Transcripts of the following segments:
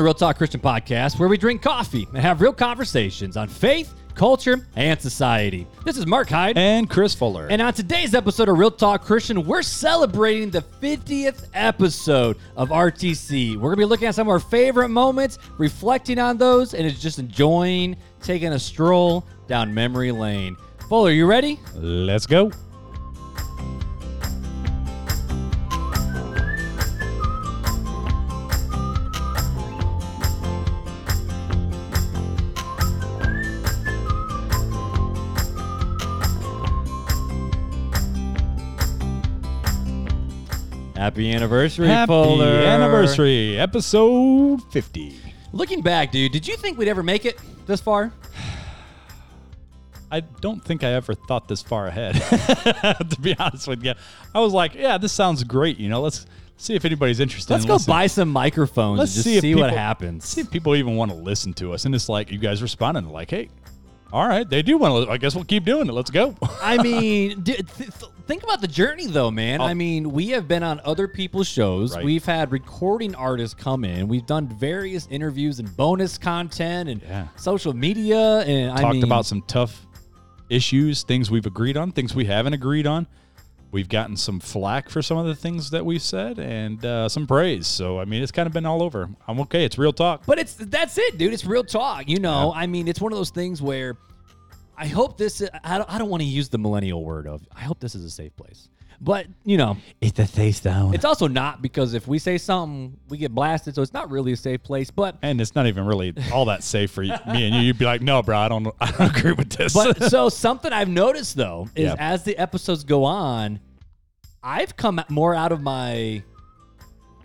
to Real Talk Christian Podcast, where we drink coffee and have real conversations on faith, culture, and society. This is Mark Hyde. And Chris Fuller. And on today's episode of Real Talk Christian, we're celebrating the 50th episode of RTC. We're going to be looking at some of our favorite moments, reflecting on those, and it's just enjoying taking a stroll down memory lane. Fuller, you ready? Let's go. Happy anniversary, Happy Fuller. anniversary, episode 50. Looking back, dude, did you think we'd ever make it this far? I don't think I ever thought this far ahead, to be honest with you. I was like, yeah, this sounds great. You know, let's see if anybody's interested. Let's in go listening. buy some microphones Let's and just see if see what happens. See if people even want to listen to us. And it's like, you guys responding, like, hey, all right, they do want to. I guess we'll keep doing it. Let's go. I mean, d- th- th- think about the journey, though, man. I mean, we have been on other people's shows. Oh. Right. We've had recording artists come in. We've done various interviews and bonus content and Yeah. social media. And I Talked mean, about some tough issues, things we've agreed on, things we haven't agreed on. We've gotten some flack for some of the things that we've said and uh, some praise. So, I mean, it's kind of been all over. I'm okay. It's real talk. But it's that's it, dude. It's real talk. You know, I mean, it's one of those things where I hope this. I don't, I don't want to use the millennial word of. I hope this is a safe place. But you know, It's a face down. it's also not because if we say something, we get blasted. So it's not really a safe place. But and it's not even really all that safe for you, me and you. You'd be like, no, bro, I don't, I don't agree with this. But so something I've noticed though is Yeah. as the episodes go on, I've come more out of my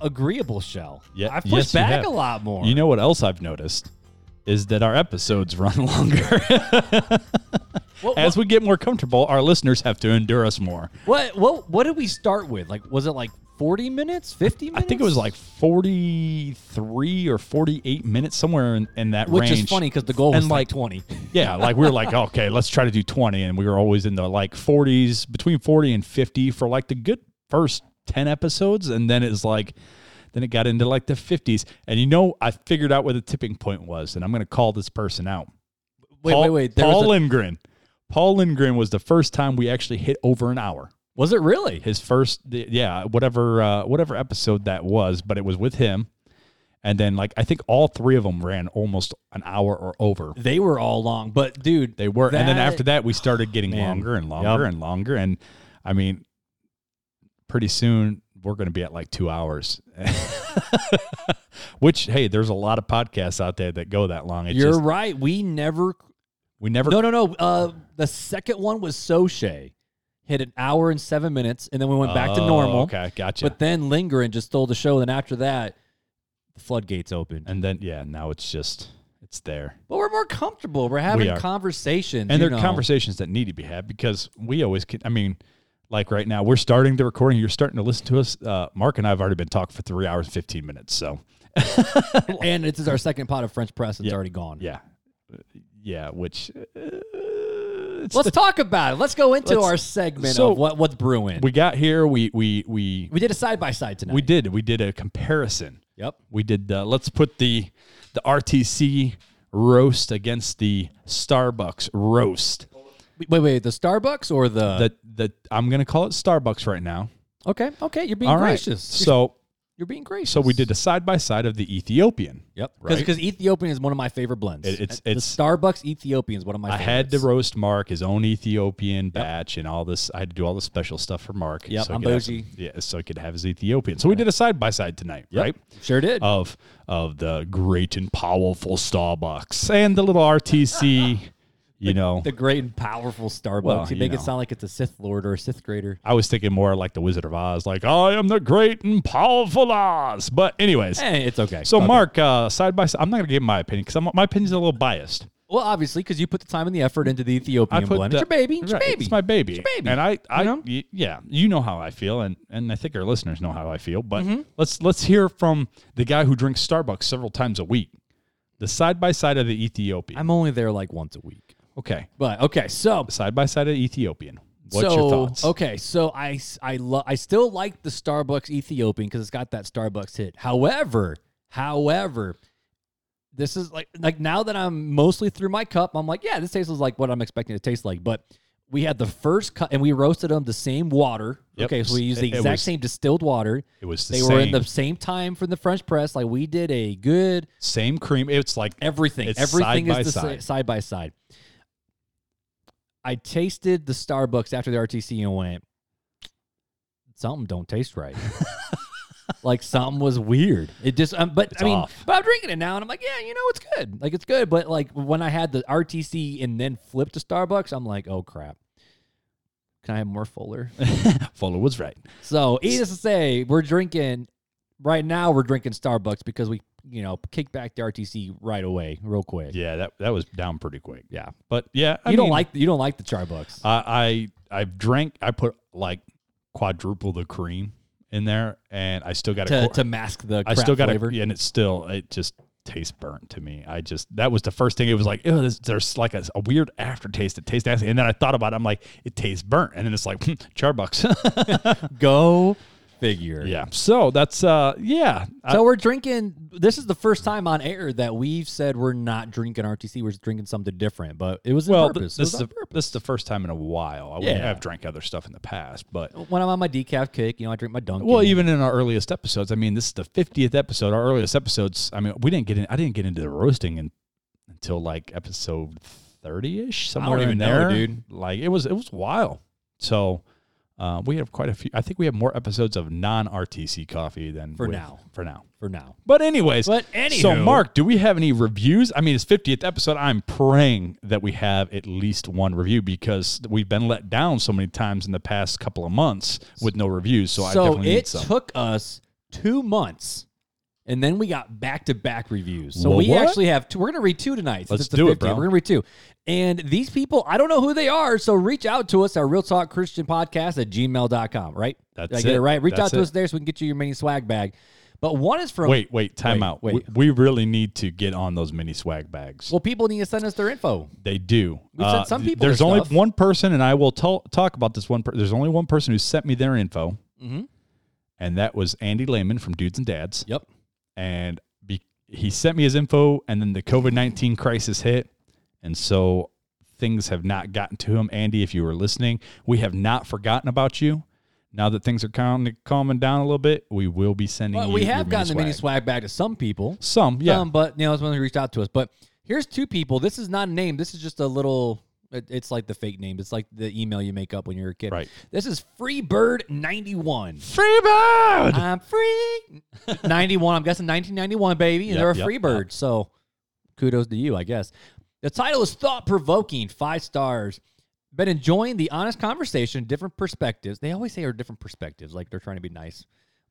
agreeable shell. Yeah, I've pushed yes, back a lot more. you know what else I've noticed is that our episodes run longer. what, As what, we get more comfortable, our listeners have to endure us more. what what what did we start with? Like, was it like forty minutes, fifty minutes? I think it was like 43 or 48 minutes, somewhere in, in that which range. Which is funny because the goal was And, like like, twenty. Yeah, like we were like, okay, let's try to do 20. And we were always in the like 40s, between 40 and 50 for like the good first 10 episodes. And then it's like, then it got into like the 50s. And you know, I figured out where the tipping point was. And I'm going to call this person out. Wait, Paul, wait, wait. There Paul was, a- Lindgren. Paul Lindgren was the first time we actually hit over an hour. was it really? His first, yeah, whatever, uh, whatever episode that was, but it was with him. And then, like, I think all three of them ran almost an hour or over. They were all long, but dude, They were, and then after that, we started getting Man. longer and longer Yup. and longer. And I mean, pretty soon we're going to be at like two hours. Which, hey, there's a lot of podcasts out there that go that long. It's you're just, right. We never we never. No, no, no. Uh, the second one was Soche. Hit an hour and seven minutes, and then we went back to Oh, normal. Okay, gotcha. But then Lindgren just stole the show. Then after that, the floodgates opened. and then, yeah, now it's just it's there. But we're more comfortable. We're having We conversations. and they're know. conversations that need to be had because we always can. I mean, like right now, we're starting the recording. You're starting to listen to us. Uh, Mark and I have already been talking for three hours and fifteen minutes. So And this is our second pot of French press. It's Yeah. already gone. yeah, yeah. Which uh, Let's the- talk about it. Let's go into Let's- our segment so- of what, what's brewing. we got here. We we we we did a side by side tonight. we did we did a comparison. Yep. We did. Uh, let's put the the RTC roast against the Starbucks roast. Wait, wait. The Starbucks or the? The the I'm gonna call it Starbucks right now. okay. Okay. You're being All right. gracious. So you're being gracious. so we did a side by side of the Ethiopian. Yep. Right. Because Ethiopian is one of my favorite blends. It- it's- the it's- Starbucks Ethiopian is one of my. I favorites. had to roast Mark his own Ethiopian batch and all this. I had to do all the special stuff for Mark. Yep, he I'm could have bougie. yeah, so he could have his Ethiopian. So we did a side by side tonight, right? Sure did. Of of the great and powerful Starbucks and the little RTC. You know, the great and powerful Starbucks. Well, you you make it sound like it's a Sith Lord or a Sith grader. I was thinking more like the Wizard of Oz, like I am the great and powerful Oz. But anyways, Eh, it's okay. so Okay. Mark, uh, side by side, I'm not gonna give my opinion because my opinion's a little biased. Well, obviously, because you put the time and the effort into the I Ethiopian put blend. the- it's your baby. It's your baby. It's my baby. It's your baby. And I, I, know? y- yeah, you know how I feel, and and I think our listeners know how I feel. But Mm-hmm. let's let's hear from the guy who drinks Starbucks several times a week. The side by side of the Ethiopian. I'm only there like once a week. Okay, But okay, so side by side of Ethiopian. What's so, your thoughts? Okay, so I I lo- I still like the Starbucks Ethiopian because it's got that Starbucks hit. However, however, this is like like now that I'm mostly through my cup, I'm like, yeah, this tastes like what I'm expecting it to taste like. But we had the first cut and we roasted them the same water. Yep. Okay, so we used the It- it exact was- same distilled water. It was the They same, were in the same time from the French press. Like we did a good same cream. It's like everything. It's everything side by is the side. sa- side by side. I tasted the Starbucks after the RTC and went, something don't taste right. like something was weird. It just, um, but It's I mean, off. but I'm drinking it now and I'm like, yeah, you know, it's good. Like it's good. But like when I had the RTC and then flipped to Starbucks, I'm like, oh crap. Can I have more Fuller? Fuller was right. So, needless to say, we're drinking right now. We're drinking Starbucks because we, you know, kick back the RTC right away, real quick. Yeah, that that was down pretty quick. Yeah. But yeah, I you don't like you don't like the Charbucks. I I I've drank. I put like quadruple the cream in there, and I still got to, a. to mask the I still got flavor. a, and it's still it just tastes burnt to me. I just that was the first thing. It was like, oh, there's, there's like a, a weird aftertaste. It tastes nasty, and then I thought about it. I'm like, it tastes burnt, and then it's like hmm, Charbucks. Go figure. yeah. So that's uh yeah. I- So we're drinking. This is the first time on air that we've said we're not drinking RTC. We're just drinking something different. But it was well, th- purpose. It this was is on the, purpose. this is the first time in a while. I Yeah. have drank other stuff in the past, but When I'm on my decaf kick, you know, I drink my Dunkin'. Well, even in our earliest episodes, I mean, this is the fiftieth episode. Our earliest episodes, I mean, we didn't get in. I didn't get into the roasting in, until like episode thirty ish, somewhere even in know, there, dude. Like it was, it was wild. So uh, we have quite a few. I think we have more episodes of non RTC coffee than For with- now. For now. for now. But anyways, But so Mark, do we have any reviews? I mean, it's 50th episode. I'm praying that we have at least one review because we've been let down so many times in the past couple of months with no reviews. So, I So definitely need it took us two months, and then we got back to back reviews. So Wha- we what? actually have two. We're gonna read two tonight. since Let's it's the do it, 50th. bro. We're gonna read two. And these people, I don't know who they are. So reach out to us at Real Talk Christian Podcast at gmail.com, right? That's Did I get it it. right. Reach That's out to it. us there so we can get you your mini swag bag. But one is from Wait, wait, time Wait, out. wait. We, we really need to get on those mini swag bags. Well, people need to send us their info. they do. Uh, We've sent some people There's their only stuff. one person, and I will tell talk about this one. Per- there's only one person who sent me their info, Mhm. and that was Andy Lehman from Dudes and Dads. Yep. And be, he sent me his info, and then the COVID nineteen crisis hit, and so things have not gotten to him. Andy, if you were listening, we have not forgotten about you. Now that things are calm, calming down a little bit, we will be sending Well, you. we have gotten the mini swag. back to some people. Some, yeah. Some, but you know, it's when they reached out to us. But here's two people. This is not a name. This is just a little. It- It's like the fake name. It's like the email you make up when you're a kid. Right. This is Freebird91. Freebird. I'm free. 91. I'm guessing 1991, baby. And Yep, they're a yep, Freebird. So kudos to you, I guess. The title is thought provoking. Five stars. Been enjoying the honest conversation, different perspectives. They always say are different perspectives, like they're trying to be nice.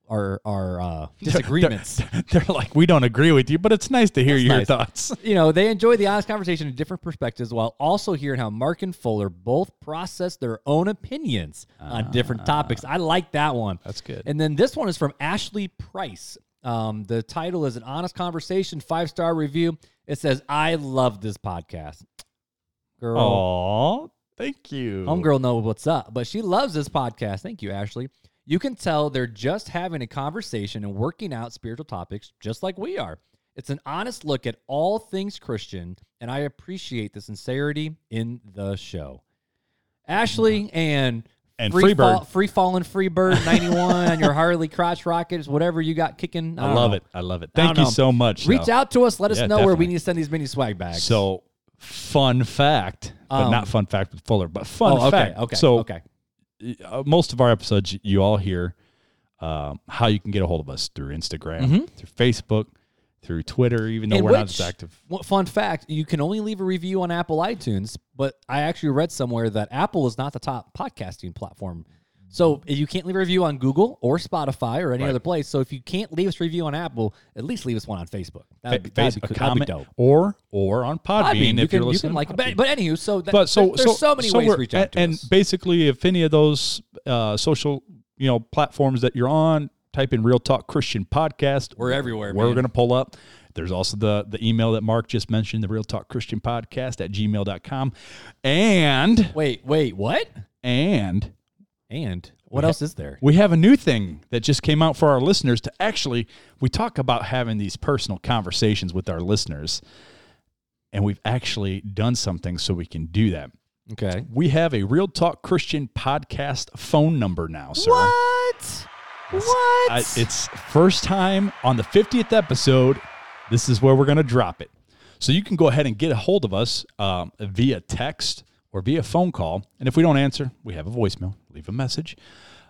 Our our uh, disagreements. They're like, we don't agree with you, but it's nice to hear your nice. thoughts. you know, they enjoy the honest conversation and different perspectives while also hearing how Mark and Fuller both process their own opinions on different topics. I like that one. That's good. And then this one is from Ashley Price. Um, the title is An Honest Conversation, five star review. It says, I love this podcast. Girl, Oh, thank you. homegirl know what's up, but she loves this podcast. Thank you, Ashley. You can tell they're just having a conversation and working out spiritual topics just like we are. It's an honest look at all things Christian, and I appreciate the sincerity in the show. Ashley and And free, Freebird. fall, free falling Freebird 91 on your Harley crotch rockets, whatever you got kicking. I don't love know. it. I love it. Thank you know. so much. Reach though. out to us. Let us Yeah, know where we need to send these mini swag bags. So, fun fact, but Um, not fun fact with Fuller, but fun oh, okay, fact. okay, So, okay. Uh, most of our episodes, you all hear um, how you can get a hold of us through Instagram, through Facebook, through Twitter, even though And we're not as active. Fun fact: you can only leave a review on Apple iTunes, but I actually read somewhere that Apple is not the top podcasting platform. So you can't leave a review on Google or Spotify or any Right. other place. So if you can't leave us a review on Apple, at least leave us one on Facebook. That'd be, that'd be, a comment that'd be dope. or or on Podbean mean, if you you're can, you listening. can like. But, but anywho, so that, but so there- there's so, many ways to reach out to and, us. and basically if any of those uh, social you know platforms that you're on type in real talk christian podcast We're everywhere, we're man. going to pull up there's also the the email that mark just mentioned the real talk christian podcast at gmail.com and Wait, wait, what? and And What else is there? We have a new thing that just came out for our listeners to actually, we talk about having these personal conversations with our listeners, and we've actually done something so we can do that. Okay. We have a Real Talk Christian podcast phone number now, sir. What? What? I, it's first time on the 50th episode. This is where we're going to drop it. So you can go ahead and get a hold of us um, via text or via phone call. And if we don't answer, we have a voicemail. Leave a message.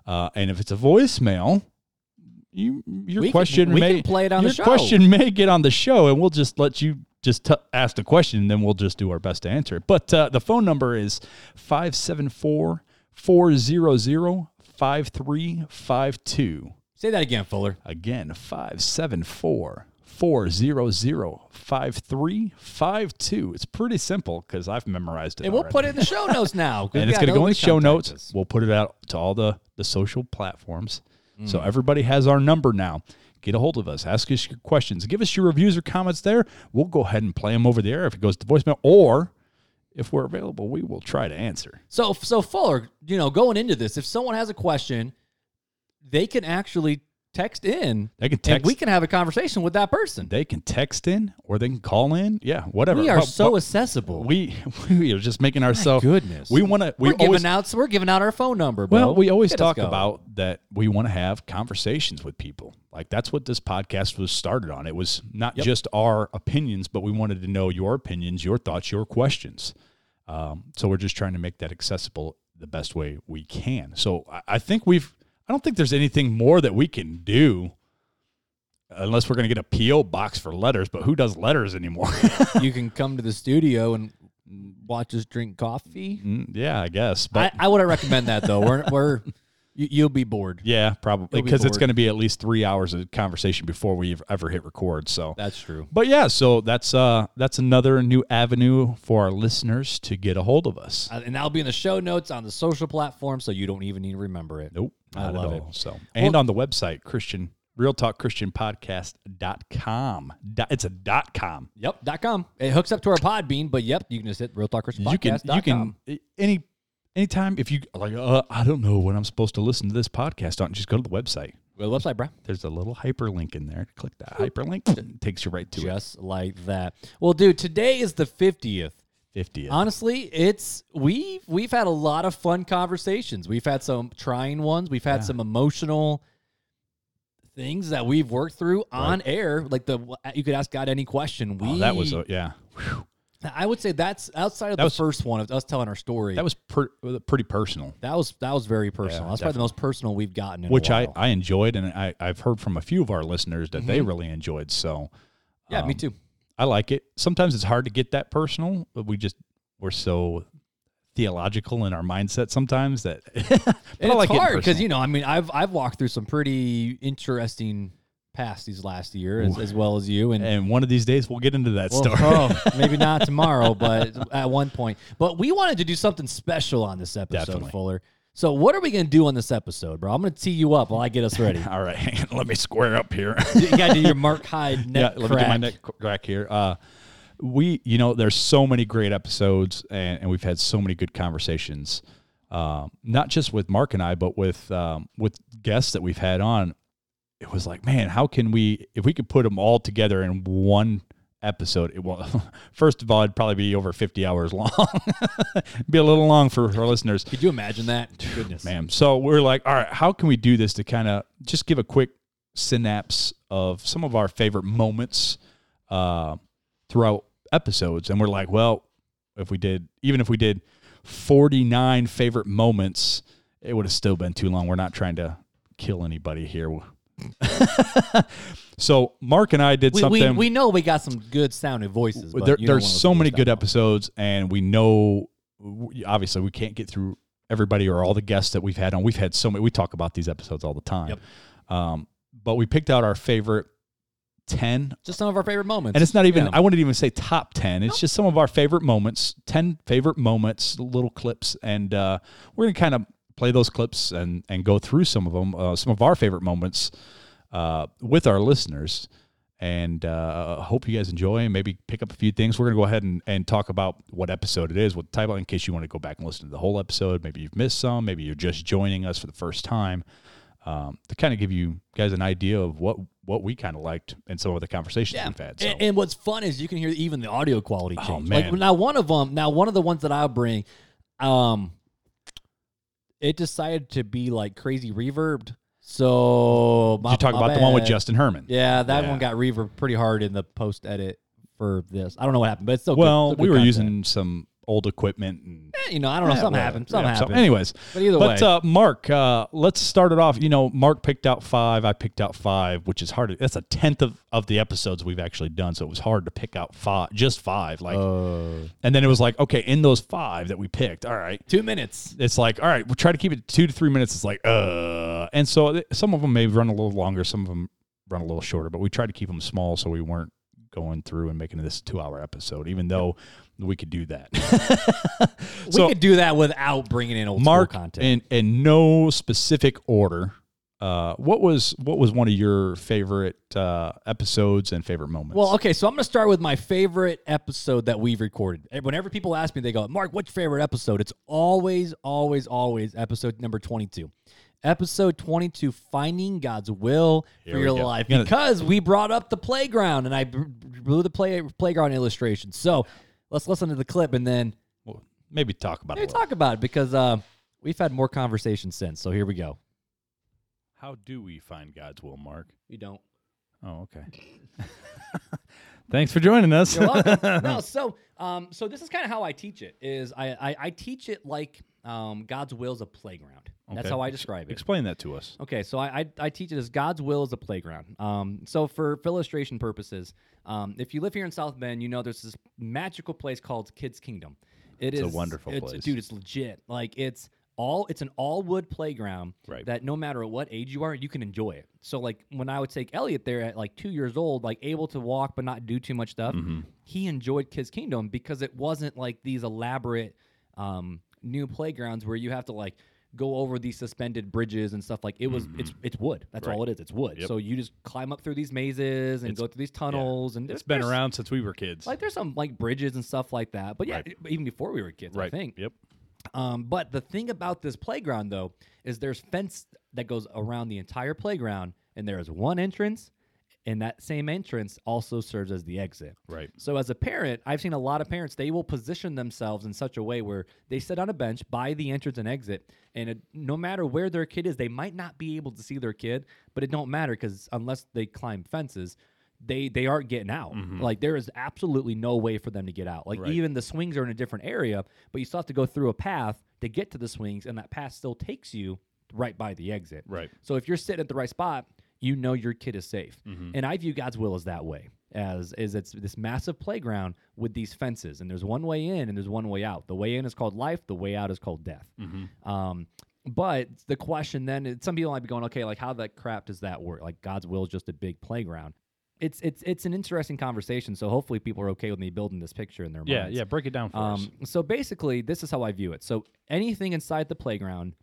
Uh, and if it's a voicemail, you your We can- question we may can play it on the your show. question may get on the show, and we'll just let you just t- ask the question, and then we'll just do our best to answer it. But uh, the phone number is 574 400 5352. Say that again, Fuller. Again, 574 400 5352. It's pretty simple because I've memorized it. And we'll put it in the show notes now. and it's going to go in the show notes. us. We'll put it out to all the, the social platforms. So Mm. everybody has our number now. Get a hold of us. Ask us your questions. Give us your reviews or comments there. We'll go ahead and play them over the air if it goes to voicemail. Or if we're available, we will try to answer. So, so Fuller, you know, going into this, if someone has a question, they can actually text in. They can and text. we can have a conversation with that person. they can text in or they can call in. Yeah, whatever. We are so accessible. we we are just making ourselves. goodness. We want to. We we're always, giving out. We're giving out our phone number. Bro. Well, we always Get talk about that we want to have conversations with people. Like that's what this podcast was started on. It was not Yep. just our opinions, but we wanted to know your opinions, your thoughts, your questions. Um, so we're just trying to make that accessible the best way we can. So I, I think we've. I don't think there's anything more that we can do. Unless we're going to get a PO box for letters, but who does letters anymore? you can come to the studio and watch us drink coffee. Mm, yeah, I guess. But I, I wouldn't recommend that though. We're we're you'll be bored. Yeah, probably be because it's going to be at least three hours of conversation before we ever hit record. So, That's true. but yeah, so that's uh that's another new avenue for our listeners to get a hold of us. Uh, And that'll be in the show notes on the social platform, so you don't even need to remember it. Nope, I love at it. So, and on the website Christian Real Talk Christian Podcast.com. Dot, it's a dot com. Yep. Dot com. It hooks up to our Podbean, but yep, you can just hit Real Talk Christian Podcast. You can you can any anytime if you like uh, I don't know when I'm supposed to listen to this podcast on just go to the website. Go to the website, bro. There's a little hyperlink in there. Click that hyperlink. And it takes you right to it. Just like that. Well, dude, today is the fiftieth. 50th. Honestly, it's we've we've had a lot of fun conversations. We've had some trying ones. We've had Yeah. some emotional things that we've worked through on air. Like the you could ask God any question. We Oh, that was a, yeah. Whew. I would say that's outside of That the was- first one of us telling our story. That was per, pretty personal, that was that was very personal. Yeah, that's probably the most personal we've gotten in which a I. I enjoyed, and I, I've heard from a few of our listeners that they really enjoyed. So yeah, me um, too. I like it. Sometimes it's hard to get that personal, but we just we're so theological in our mindset sometimes that but And I like it's hard because you know, I mean, I've I've walked through some pretty interesting past these last year as, as well as you, and and one of these days we'll get into that Well, story. oh, maybe not tomorrow, but at one point. But we wanted to do something special on this episode, Definitely. Fuller. So what are we going to do on this episode, bro? I'm going to tee you up while I get us ready. All right, let me square up here. you got to do your Mark Hyde neck yeah, let me do my neck crack here. Uh, we, you know, there's so many great episodes, and, and we've had so many good conversations. Um, not just with Mark and I, but with um, with guests that we've had on. It was like, man, how can we, if we could put them all together in one episode? It will. First of all, it'd probably be over 50 hours long. be a little long for our listeners. Could you imagine that? Goodness. Man, so we're like, all right, how can we do this to kind of just give a quick synapse of some of our favorite moments uh, throughout episodes? And we're like, well, if we did, even if we did 49 favorite moments, it would have still been too long. We're not trying to kill anybody here. so Mark and I did We, something. we, we know we got some good sounding voices. But There- there's so many good episodes, and we know obviously we can't get through everybody or all the guests that we've had on. We've had so many. We talk about these episodes all the time. Yep. Um, but we picked out our favorite ten, Just some of our favorite moments. and it's not even. Yeah. I wouldn't even say top ten. It's just some of our favorite moments. Ten favorite moments, little clips, and uh, we're gonna kind of play those clips and and go through some of them, uh, some of our favorite moments uh, with our listeners. And uh, hope you guys enjoy and maybe pick up a few things. We're going to go ahead and, and talk about what episode it is, what title, in case you want to go back and listen to the whole episode. Maybe you've missed some. Maybe you're just joining us for the first time. Um, to kind of give you guys an idea of what what we kind of liked and some of the conversations we've had. So. And, and what's fun is you can hear even the audio quality Oh, change. man. Like now, one of them, now one of the ones that I'll bring, um, it decided to be like crazy reverbed. So Did you talk about the one with Justin Herman? Yeah, that Yeah. one got reverb pretty hard in the post edit for this. I don't know what happened, but it's still good- Well, still good we were content. using some old equipment and Eh, you know, I don't know, Yeah, something well, happened. Something yeah, so happened. anyways, but either but way, uh, Mark, uh, let's start it off. You know, Mark picked out five. I picked out five, which is hard. That's a tenth of, of the episodes we've actually done, so it was hard to pick out five, just five. Like, uh, and then it was like, okay, in those five that we picked, all right, two minutes. it's like, all right, we'll try to keep it two to three minutes. It's like, uh, and so th- some of them may run a little longer, some of them run a little shorter, but we tried to keep them small so we weren't going through and making this two hour episode, even though we could do that. We So- could do that without bringing in old Mark, school content. in in no specific order, uh, what was what was one of your favorite uh, episodes and favorite moments? Well, okay, so I'm going to start with my favorite episode that we've recorded. Whenever people ask me, they go, Mark, what's your favorite episode? It's always, always, always episode number 22. Episode 22, Finding God's Will Here for Your go. Life. Gonna- Because we brought up the playground and I blew the play, playground illustration. So let's listen to the clip and then Well, maybe talk about maybe it. a talk about it because uh, we've had more conversations since. So here we go. How do we find God's will, Mark? You don't. Oh, okay. Thanks for joining us. You're welcome. no, so um, so this is kind of how I teach it. Is I I, I teach it like um, God's will is a playground. That's how I describe it. Explain that to us. Okay, so I, I I teach it as God's will is a playground. Um, so for, for illustration purposes, um, if you live here in South Bend, you know there's this magical place called Kids Kingdom. It It's a wonderful it's- place. dude. It's legit. Like it's all it's an all wood playground Right. that no matter what age you are, you can enjoy it. So like when I would take Elliot there at like two years old, like able to walk but not do too much stuff, Mm-hmm. he enjoyed Kids Kingdom because it wasn't like these elaborate um, new playgrounds where you have to like go over these suspended bridges and stuff like it was it's it's wood that's all Mm-hmm. It is it's wood Yep. so you just climb up through these mazes and It's- go through these tunnels and it's been around since we were kids. like there's some like bridges and stuff like that but yeah Right. even before we were kids right. i think Yep. um, but the thing about this playground, though, is there's fence that goes around the entire playground, and there is one entrance, and that same entrance also serves as the exit. Right. So, as a parent, I've seen a lot of parents, they will position themselves in such a way where they sit on a bench by the entrance and exit, and it, no matter where their kid is, they might not be able to see their kid, but it don't matter because unless they climb fences, they they aren't getting out. Like there is absolutely no way for them to get out. Like Mm-hmm. Right. even the swings are in a different area, but you still have to go through a path to get to the swings, and that path still takes you right by the exit. Right. So if you're sitting at the right spot, you know your kid is safe. Mm-hmm. And I view God's will as that way, as is it's this massive playground with these fences, and there's one way in and there's one way out. The way in is called life. The way out is called death. Mm-hmm. Um, but the question then, is- some people might be going, okay, like how the crap does that work? Like God's will is just a big playground. It's it's it's an interesting conversation. So hopefully people are okay with me building this picture in their Yeah. minds. Yeah. Yeah, break it down for us. Um, so basically, this is how I view it. So anything inside the playground,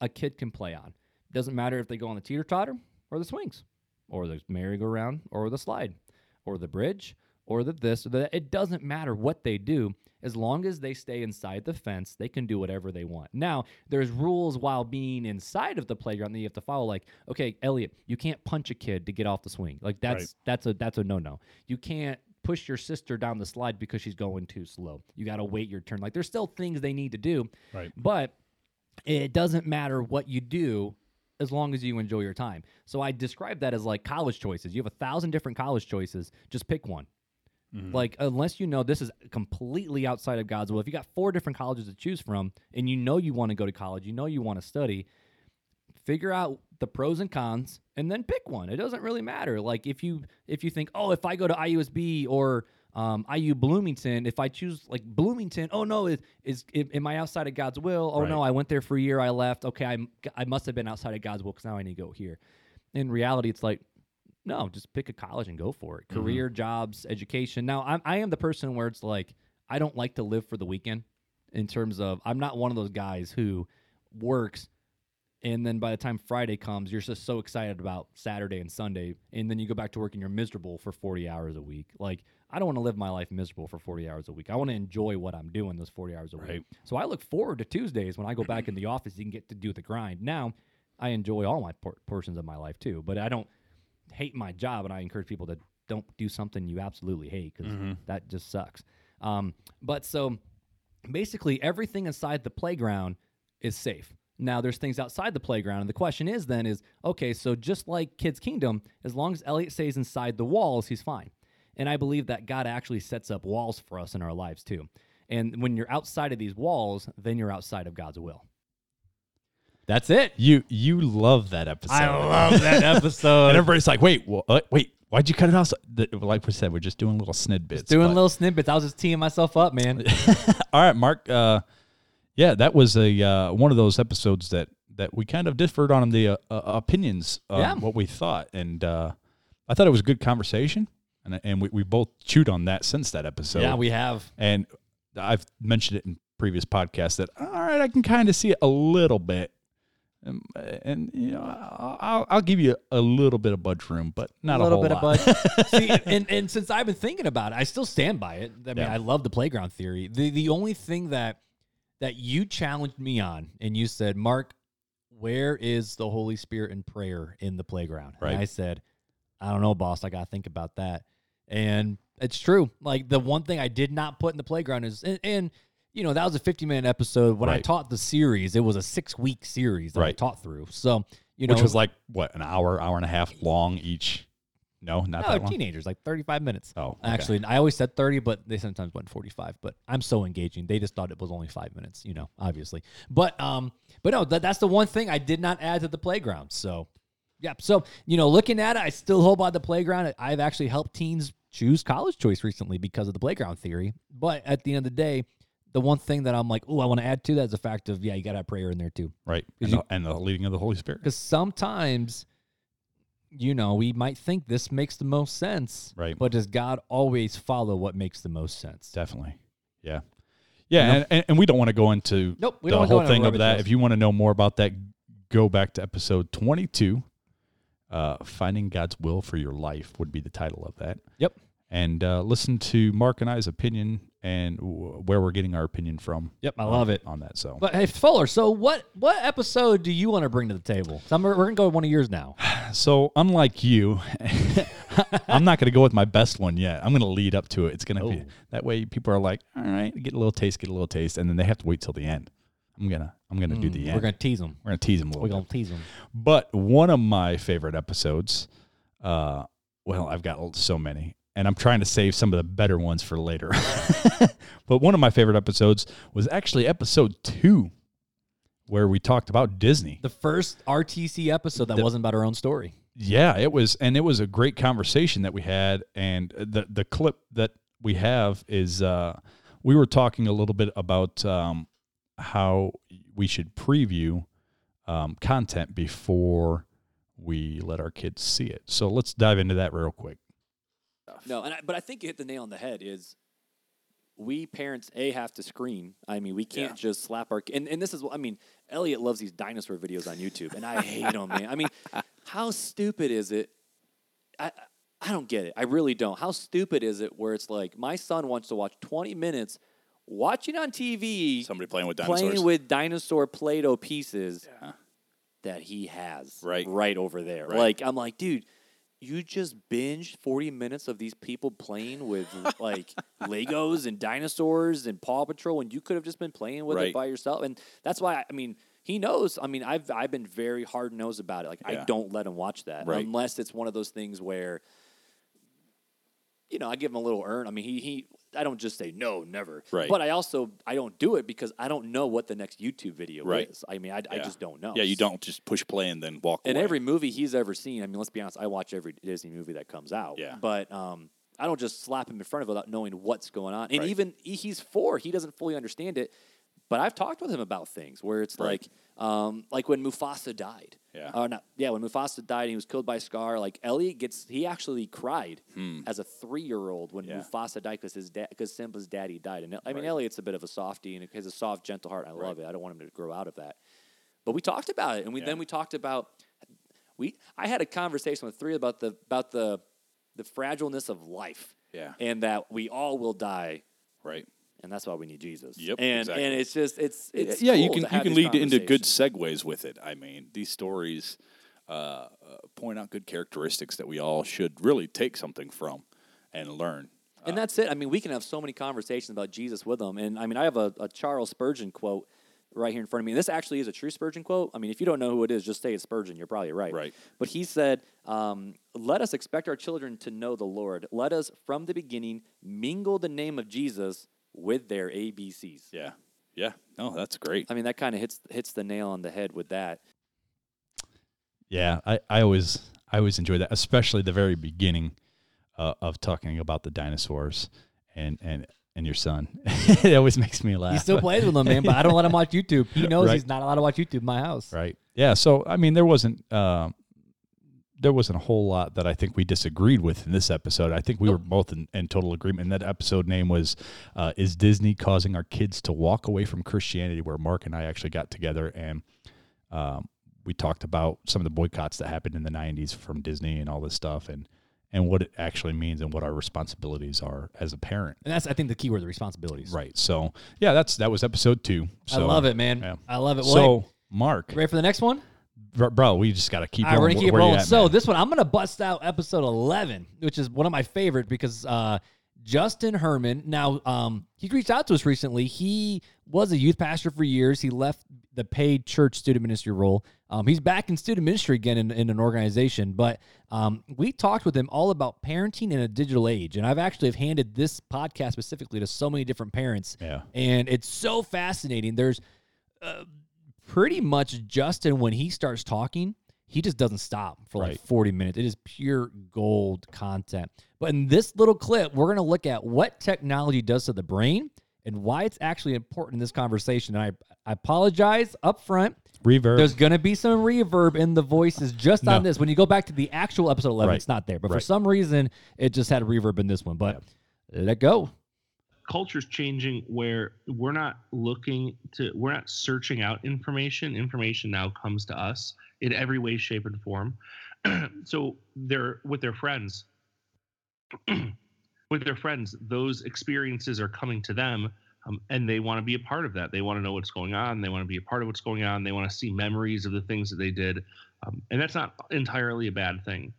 a kid can play on. Doesn't matter if they go on the teeter totter or the swings, or the merry-go-round, or the slide, or the bridge, or the this or the. It doesn't matter what they do. As long as they stay inside the fence, they can do whatever they want. Now, there's rules while being inside of the playground that you have to follow. Like, okay, Elliot, you can't punch a kid to get off the swing. Like that's Right. that's a that's a no no. You can't push your sister down the slide because she's going too slow. You got to wait your turn. Like there's still things they need to do, right. but it doesn't matter what you do as long as you enjoy your time. So I describe that as like college choices. You have a thousand different college choices. Just pick one. Mhm. Like unless you know this is completely outside of God's will. If you got four different colleges to choose from and you know you want to go to college, you know you want to study, figure out the pros and cons and then pick one. It doesn't really matter. Like if you if you think, "Oh, if I go to IUSB or um, IU Bloomington, if I choose like Bloomington, oh no, is is am I outside of God's will? Oh Right. no, I went there for a year, I left. Okay, I'm I must have been outside of God's will because now I need to go here. In reality, it's like no, just pick a college and go for it. Career, jobs, education. Now, I'm, I am the person where it's like I don't like to live for the weekend. In terms of, I'm not one of those guys who works and then by the time Friday comes, you're just so excited about Saturday and Sunday, and then you go back to work and you're miserable for 40 hours a week. Like I don't want to live my life miserable for 40 hours a week. I want to enjoy what I'm doing those 40 hours a week. Right. So I look forward to Tuesdays when I go back in the office and get to do the grind. Now I enjoy all my por- portions of my life too, but I don't hate my job, and I encourage people to don't do something you absolutely hate because that just sucks. Um, but so basically, everything inside the playground is safe. Now, there's things outside the playground, and the question is then is okay. So just like Kids Kingdom, as long as Elliot stays inside the walls, he's fine. And I believe that God actually sets up walls for us in our lives too. And when you're outside of these walls, then you're outside of God's will. That's it. You you love that episode. I love that episode. and everybody's like, wait, wha- uh, wait, why'd you cut it off? So- the- Like we said, we're just doing little snidbits. Doing but- little snippets. I was just teeing myself up, man. All right, Mark. Uh, yeah, that was a uh, one of those episodes that that we kind of differed on the uh, uh, opinions on Yeah. what we thought, and uh, I thought it was a good conversation, and and we, we both chewed on that since that episode. yeah, we have. and I've mentioned it in previous podcasts that all right, I can kind of see it a little bit. Um, and you know, I'll, I'll- I'll give you a little bit of budge room, but not a little whole bit lot. of bud. See, and, and since I've been thinking about it, I still stand by it. I mean, Yeah. I love the playground theory. The the only thing that that you challenged me on, and you said, Mark, where is the Holy Spirit in prayer in the playground? Right. And I said, I don't know, boss. I got to think about that. And it's true. Like the one thing I did not put in the playground is, and, and you know, that was a 50 minute episode. When I taught the series, it was a six week series that I Right. taught through. So, you know, which was like what an hour, hour and a half long each. No, not no, that long. teenagers, like 35 minutes. Oh, okay. Actually, I always said 30, but they sometimes went 45. But I'm so engaging. They just thought it was only five minutes, you know, obviously. But um, but no, that, that's the one thing I did not add to the playground. So, yeah. So, you know, looking at it, I still hold by the playground. I've actually helped teens choose college choice recently because of the playground theory. But at the end of the day, the one thing that I'm like, oh, I want to add to that is the fact of, yeah, you got to have prayer in there too. right, and, you- the, and the leading of the Holy Spirit. Because sometimes, you know, we might think this makes the most sense, Right. But does God always follow what makes the most sense? Definitely. Yeah. Yeah. You know? And, and, and we don't want to go into Nope, the don't wanna go whole thing of that. If you want to know more about that, go back to episode 22. Uh, Finding God's Will for Your Life would be the title of that. Yep. And uh, listen to Mark and I's opinion and w- where we're getting our opinion from. Yep, I on- love it. On that. So, But hey, Fuller, so what what episode do you want to bring to the table? So we're gonna go with one of yours now. so unlike you, I'm not going to go with my best one yet. I'm going to lead up to it. It's going to be Oh. that way. People are like, all right, get a little taste, get a little taste, and then they have to wait till the end. I'm gonna, I'm gonna do the end. Mm, We're gonna tease them. We're gonna tease them a little We're gonna tease them. But one of my favorite episodes, uh, well, I've got so many, and I'm trying to save some of the better ones for later. but one of my favorite episodes was actually episode two, where we talked about Disney. The first RTC episode that The- wasn't about our own story. Yeah, it was, and it was a great conversation that we had. And the the clip that we have is uh, we were talking a little bit about um, how we should preview um, content before we let our kids see it. So let's dive into that real quick. No, and I, but I think you hit the nail on the head. Is we parents a have to screen. I mean, we can't just slap our and and this is what I mean. Elliot loves these dinosaur videos on YouTube, and I hate them, man. I mean, how stupid is it? I I don't get it. I really don't. How stupid is it? Where it's like my son wants to watch twenty minutes watching on TV Somebody playing with dinosaurs. playing with dinosaur Play-Doh pieces Yeah. that he has Right. right over there. Right. Like I'm like, dude, you just binged 40 minutes of these people playing with like Legos and dinosaurs and Paw Patrol, and you could have just been playing with it by yourself. And that's why I, I mean. He knows. I mean, I've I've been very hard nosed about it. Like I Yeah. don't let him watch that Right. unless it's one of those things where, you know, I give him a little earn. I mean, he he. I don't just say no, never. Right. But I also I don't do it because I don't know what the next YouTube video Right. is. I mean, I, I just don't know. Yeah, you don't just push play and then walk And away. every movie he's ever seen, I mean, let's be honest, I watch every Disney movie that comes out. Yeah. But um, I don't just slap him in front of it without knowing what's going on. And Right. even he's four, he doesn't fully understand it. But I've talked with him about things where it's Right. like, um, like when Mufasa died. Yeah. Or not, yeah, when Mufasa died and he was killed by Scar, like Elliot gets, he actually cried Hmm. as a three-year-old when Yeah. Mufasa died because his dad, because Simba's daddy died. And I mean, Right. Elliot's a bit of a softie and he has a soft, gentle heart. And I love it. I don't want him to grow out of that. but we talked about it, and we Yeah. then we talked about we. I had a conversation with three about the about the the fragileness of life, Yeah. and that we all will die, Right. And that's why we need Jesus. Yep, and exactly. and it's just it's it's yeah, you can to you can lead into good segues with it. I mean, these stories uh, uh, point out good characteristics that we all should really take something from and learn. And that's it. I mean, we can have so many conversations about Jesus with them. And I mean, I have a, a Charles Spurgeon quote right here in front of me. And this actually is a true Spurgeon quote. I mean, if you don't know who it is, just say it's Spurgeon. You're probably right. Right. But he said, um, Let us expect our children to know the Lord. Let us, from the beginning, mingle the name of Jesus with their ABCs. Yeah, yeah. No, that's great. I mean, that kind of hits hits the nail on the head with that. Yeah, I, I always I always enjoy that, especially the very beginning uh, of talking about the dinosaurs and and and your son. it always makes me laugh. He still plays with them, man, but I don't let him watch YouTube. He knows Right. he's not allowed to watch YouTube in my house. right? Yeah. So I mean, there wasn't um, there wasn't a whole lot that I think we disagreed with in this episode. I think we were both in, in total agreement. And that episode name was uh, "Is Disney Causing Our Kids to Walk Away from Christianity?" Where Mark and I actually got together and um, we talked about some of the boycotts that happened in the '90s from Disney and all this stuff, and and what it actually means and what our responsibilities are as a parent. And that's, I think, the key word, the responsibilities. Right. So yeah, that's that was episode two. I love it, man. yeah. I love it. Well, So hey, Mark, ready for the next one? Bro, we just got to keep All right, rolling. we're gonna keep Where rolling. at, so man? this one, I'm gonna bust out episode 11, which is one of my favorite because uh, Justin Herman. Now, um, he reached out to us recently. He was a youth pastor for years. He left the paid church student ministry role. Um, he's back in student ministry again in, in an organization. But um, we talked with him all about parenting in a digital age, and I've actually have handed this podcast specifically to so many different parents. Yeah. and it's so fascinating. There's uh, pretty much Justin when he starts talking, he just doesn't stop for like 40 minutes. It is pure gold content. But in this little clip, we're going to look at what technology does to the brain and why it's actually important in this conversation. And I, I apologize up front. reverb. There's going to be some reverb in the voices just on this. When you go back to the actual episode 11, Right. it's not there. But for some reason, it just had reverb in this one. But let go. Culture's changing where we're not looking to we're not searching out information. Information now comes to us in every way shape and form. So they're with their friends with their friends those experiences are coming to them um, and they want to be a part of that. They want to know what's going on. They want to be a part of what's going on. They want to see memories of the things that they did um, and that's not entirely a bad thing.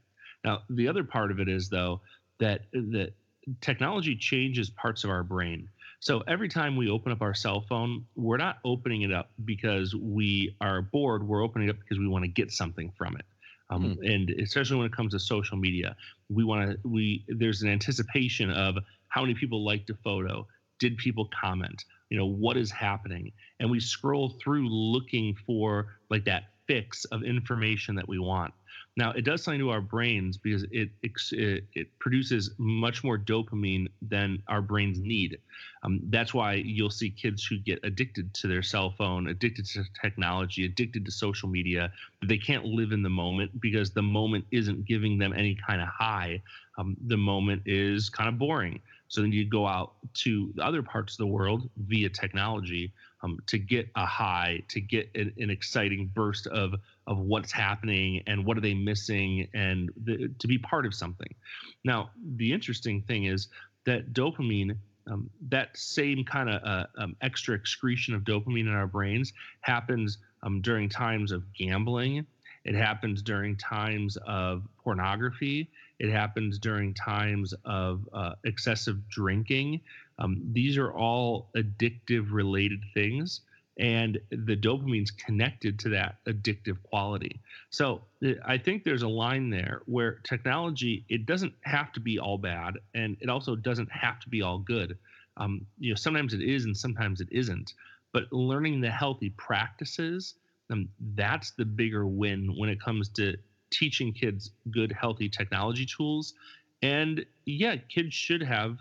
Now the other part of it is though that that technology changes parts of our brain. So every time we open up our cell phone, we're not opening it up because we are bored. We're opening it up because we want to get something from it. Um, And especially when it comes to social media, we want to. We there's an anticipation of how many people liked a photo. Did people comment? You know what is happening, and we scroll through looking for like that fix of information that we want. Now, it does something to our brains because it it, it produces much more dopamine than our brains need. Um, that's why you'll see kids who get addicted to their cell phone, addicted to technology, addicted to social media. They can't live in the moment because the moment isn't giving them any kind of high. Um, the moment is kind of boring. So then you go out to other parts of the world via technology um, to get a high, to get an, an exciting burst of of what's happening and what are they missing, and the, to be part of something. Now, the interesting thing is that dopamine, um, that same kind of uh, um, extra excretion of dopamine in our brains, happens um, during times of gambling. It happens during times of pornography. It happens during times of uh, excessive drinking. Um, these are all addictive related things, and the dopamine's connected to that addictive quality. So uh, I think there's a line there where technology it doesn't have to be all bad, and it also doesn't have to be all good. Um, you know, sometimes it is, and sometimes it isn't. But learning the healthy practices, um, that's the bigger win when it comes to teaching kids good, healthy technology tools. And yeah, kids should have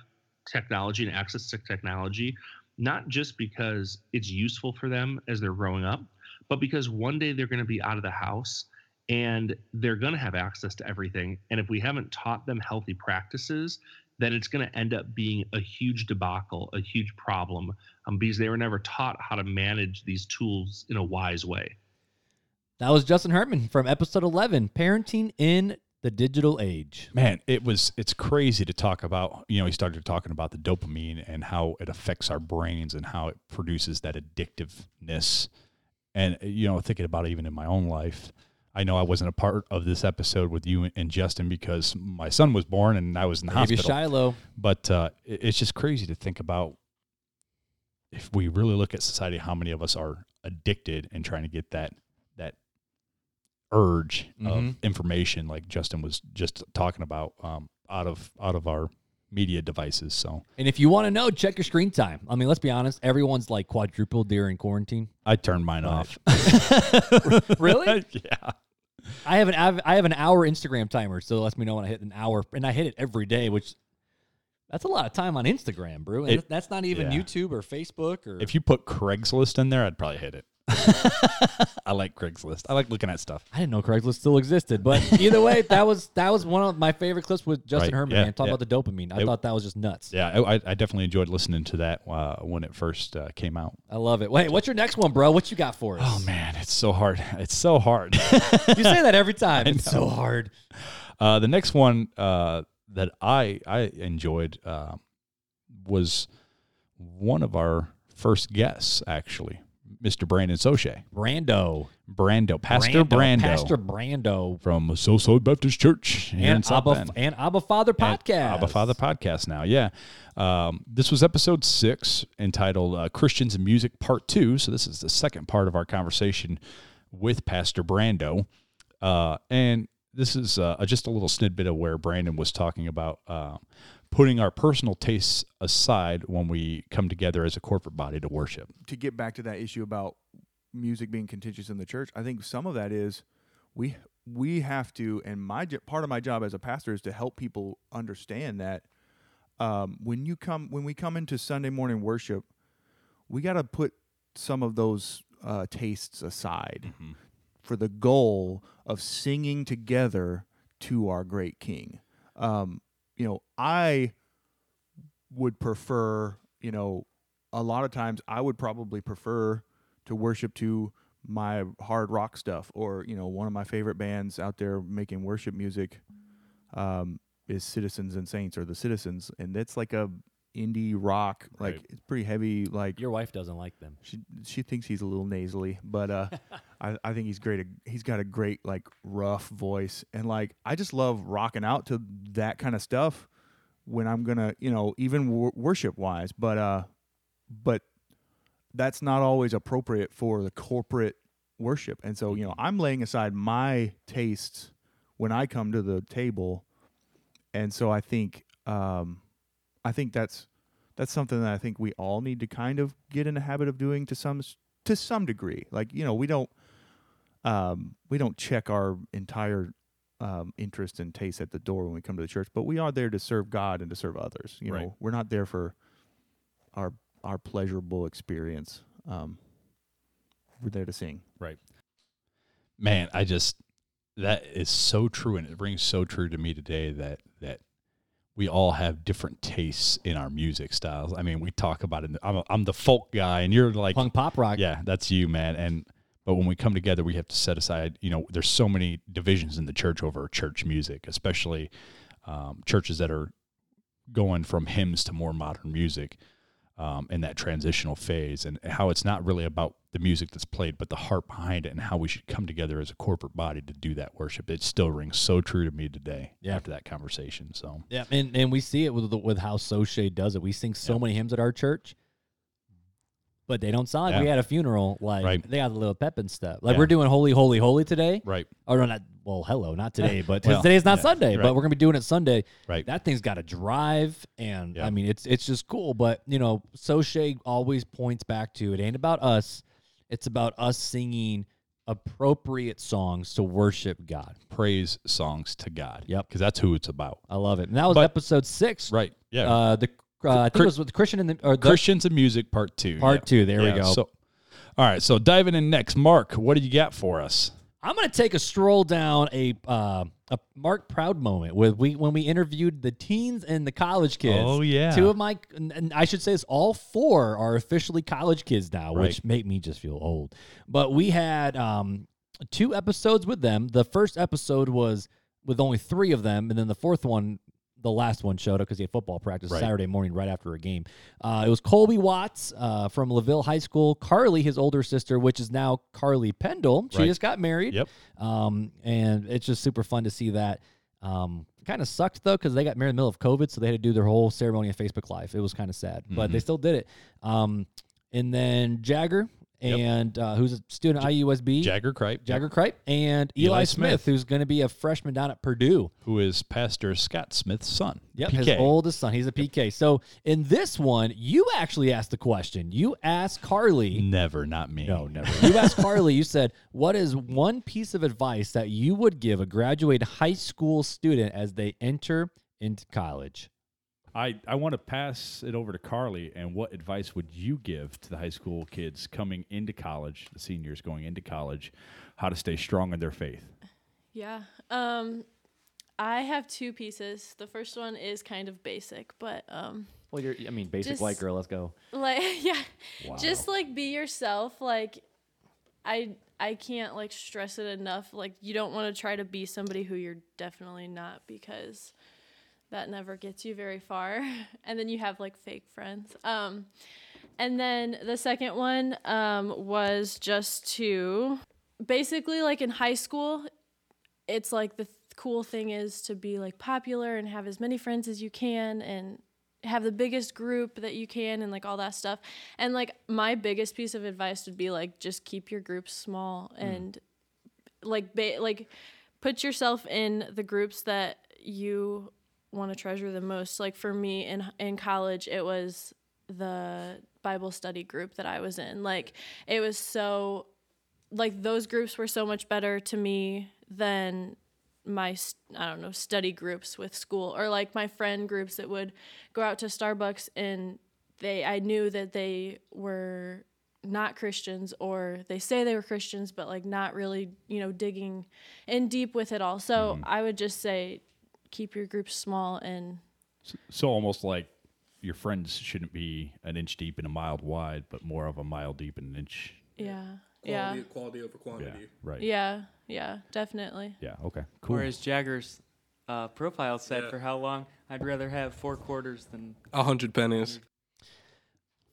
technology and access to technology, not just because it's useful for them as they're growing up, but because one day they're going to be out of the house and they're going to have access to everything. And if we haven't taught them healthy practices, then it's going to end up being a huge debacle, a huge problem, um, because they were never taught how to manage these tools in a wise way. That was Justin Herman from episode 11, Parenting in the Digital Age. Man, it was it's crazy to talk about. You know, he started talking about the dopamine and how it affects our brains and how it produces that addictiveness. And you know, thinking about it even in my own life, I know I wasn't a part of this episode with you and Justin because my son was born and I was in the Baby hospital. Shiloh. But uh, it's just crazy to think about if we really look at society, how many of us are addicted and trying to get that that urge Mhm. of information, like Justin was just talking about, um, out of out of our media devices. So And if you want to know, check your screen time. I mean, let's be honest, everyone's like quadrupled during quarantine. I turned mine off. Really? yeah. I have an I have, I have an hour Instagram timer, so it lets me know when I hit an hour, and I hit it every day, which that's a lot of time on Instagram, bro. And It- that's not even yeah. YouTube or Facebook or. If you put Craigslist in there, I'd probably hit it. I like Craigslist. I like looking at stuff. I didn't know Craigslist still existed, but either way, that was that was one of my favorite clips with Justin Right, Herman. yeah, man, talking yeah. about the dopamine. I It- thought that was just nuts. Yeah, I, I definitely enjoyed listening to that uh, when it first uh, came out. I love it. Wait, what's your next one, bro? What you got for us? Oh man, it's so hard. It's so hard. you say that every time. It's so hard. Uh, the next one uh, that I I enjoyed uh, was one of our first guests, actually, Mr. Brandon Soche, Brando. Brando, Pastor Brando, Pastor Brando. from Southside Baptist Church And Abba, and Abba Father podcast. Abba Father podcast now. Yeah. Um, this was episode six entitled uh, Christians and Music Part Two. So this is the second part of our conversation with Pastor Brando. Uh, and this is uh, just a little snippet of where Brandon was talking about uh, putting our personal tastes aside when we come together as a corporate body to worship. to get back to that issue about music being contentious in the church, I think some of that is we we have to, and my part of my job as a pastor is to help people understand that um, when you come when we come into Sunday morning worship, we got to put some of those uh, tastes aside for the goal of singing together to our great King. Um, you know, I would prefer, you know, a lot of times I would probably prefer to worship to my hard rock stuff or, you know, one of my favorite bands out there making worship music um, is Citizens and Saints or the Citizens and it's like a indie rock like Right. it's pretty heavy like Your wife doesn't like them. she she thinks he's a little nasally, but uh, I I think he's great. He's got a great like rough voice, and like I just love rocking out to that kind of stuff when I'm gonna you know even wor- worship wise, but uh, but that's not always appropriate for the corporate worship, and so you know I'm laying aside my tastes when I come to the table, and so I think um, I think that's that's something that I think we all need to kind of get in the habit of doing to some to some degree. Like you know, we don't um, we don't check our entire um, interest and taste at the door when we come to the church, but we are there to serve God and to serve others. You Right. know, we're not there for our our pleasurable experience. Um, we're there to sing. Right. Man, I just that is so true, and it rings so true to me today that that we all have different tastes in our music styles. I mean, we talk about it. I'm, a, I'm the folk guy, and you're like, Punk pop rock. yeah, that's you, man. And but when we come together, we have to set aside. You know, there's so many divisions in the church over church music, especially um, churches that are going from hymns to more modern music um, in that transitional phase, and how it's not really about the music that's played, but the heart behind it, and how we should come together as a corporate body to do that worship. It still rings so true to me today Yeah. after that conversation. So Yeah, and, and we see it with the, with how Soche does it. We sing so many hymns at our church, but they don't sound like we had a funeral. Like Right. they got a little pep and stuff. Like Yeah. we're doing Holy, Holy, Holy today. right, Or no, not well, hello, not today, but Well, today's not yeah, Sunday, right. but we're gonna be doing it Sunday. right, That thing's got to drive, and Yeah. I mean, it's it's just cool. But you know, Soche always points back to it ain't about us; it's about us singing appropriate songs to worship God. praise songs to God. Yep. because that's who it's about. I love it. And that was But- episode six. Right. Yeah. Uh, the uh, I think it was with Christian and the or the, Christians and Music Part Two. Part two, there we go. So, all right. So diving in next, Mark, what do you got for us? I'm going to take a stroll down a uh, a Mark Proud moment with we when we interviewed the teens and the college kids. Oh, yeah. two of my and- I should say it's all four are officially college kids now, which Right. make me just feel old. But we had um two episodes with them. The first episode was with only three of them, and then the fourth one, the last one showed up because he had football practice Right. Saturday morning right after a game. Uh, it was Colby Watts uh, from Laville High School, Carly, his older sister, which is now Carly Pendle. She Right. just got married. Yep. Um, and it's just super fun to see that. Um, kind of sucked though because they got married in the middle of COVID, so they had to do their whole ceremony on Facebook Live. It was kind of sad, but Mm-hmm. they still did it. Um, and then Jagger Yep. and uh, who's a student at IUSB, Jagger Kripe. Jagger Kripe, and Eli, Eli Smith, Smith. who's going to be a freshman down at Purdue. who is Pastor Scott Smith's son. Yep, PK. his oldest son. He's a PK. So in this one, you actually asked the question. You asked Carly. Never, not me. No, never. You asked Carly, you said, What is one piece of advice that you would give a graduated high school student as they enter into college? I, I want to pass it over to Carly. And what advice would you give to the high school kids coming into college, the seniors going into college, how to stay strong in their faith? Yeah. Um, I have two pieces. The first one is kind of basic, but um, Well, you're, I mean, basic Just- white girl. Let's go. like yeah, just like be yourself. Like I I can't like stress it enough. Like you don't want to try to be somebody who you're definitely not because that never gets you very far. and then you have like fake friends. Um, and then the second one um, was just to basically like in high school, it's like the th- cool thing is to be like popular and have as many friends as you can and have the biggest group that you can and like all that stuff. And like my biggest piece of advice would be like just keep your groups small and like ba- like put yourself in the groups that you want to treasure the most. Like for me in in college, it was the Bible study group that I was in. Like it was so like those groups were so much better to me than my i don't know study groups with school or like my friend groups that would go out to Starbucks and they I knew that they were not Christians or they say they were Christians but like not really you know digging in deep with it all. So mm-hmm. I would just say keep your groups small and So almost like your friends shouldn't be an inch deep and a mile wide, but more of a mile deep and an inch. yeah yeah Quality, quality over quantity. Yeah, right. yeah yeah definitely. Yeah. Okay. Cool. Whereas Jagger's uh, profile said Yeah. for how long I'd rather have four quarters than A hundred pennies.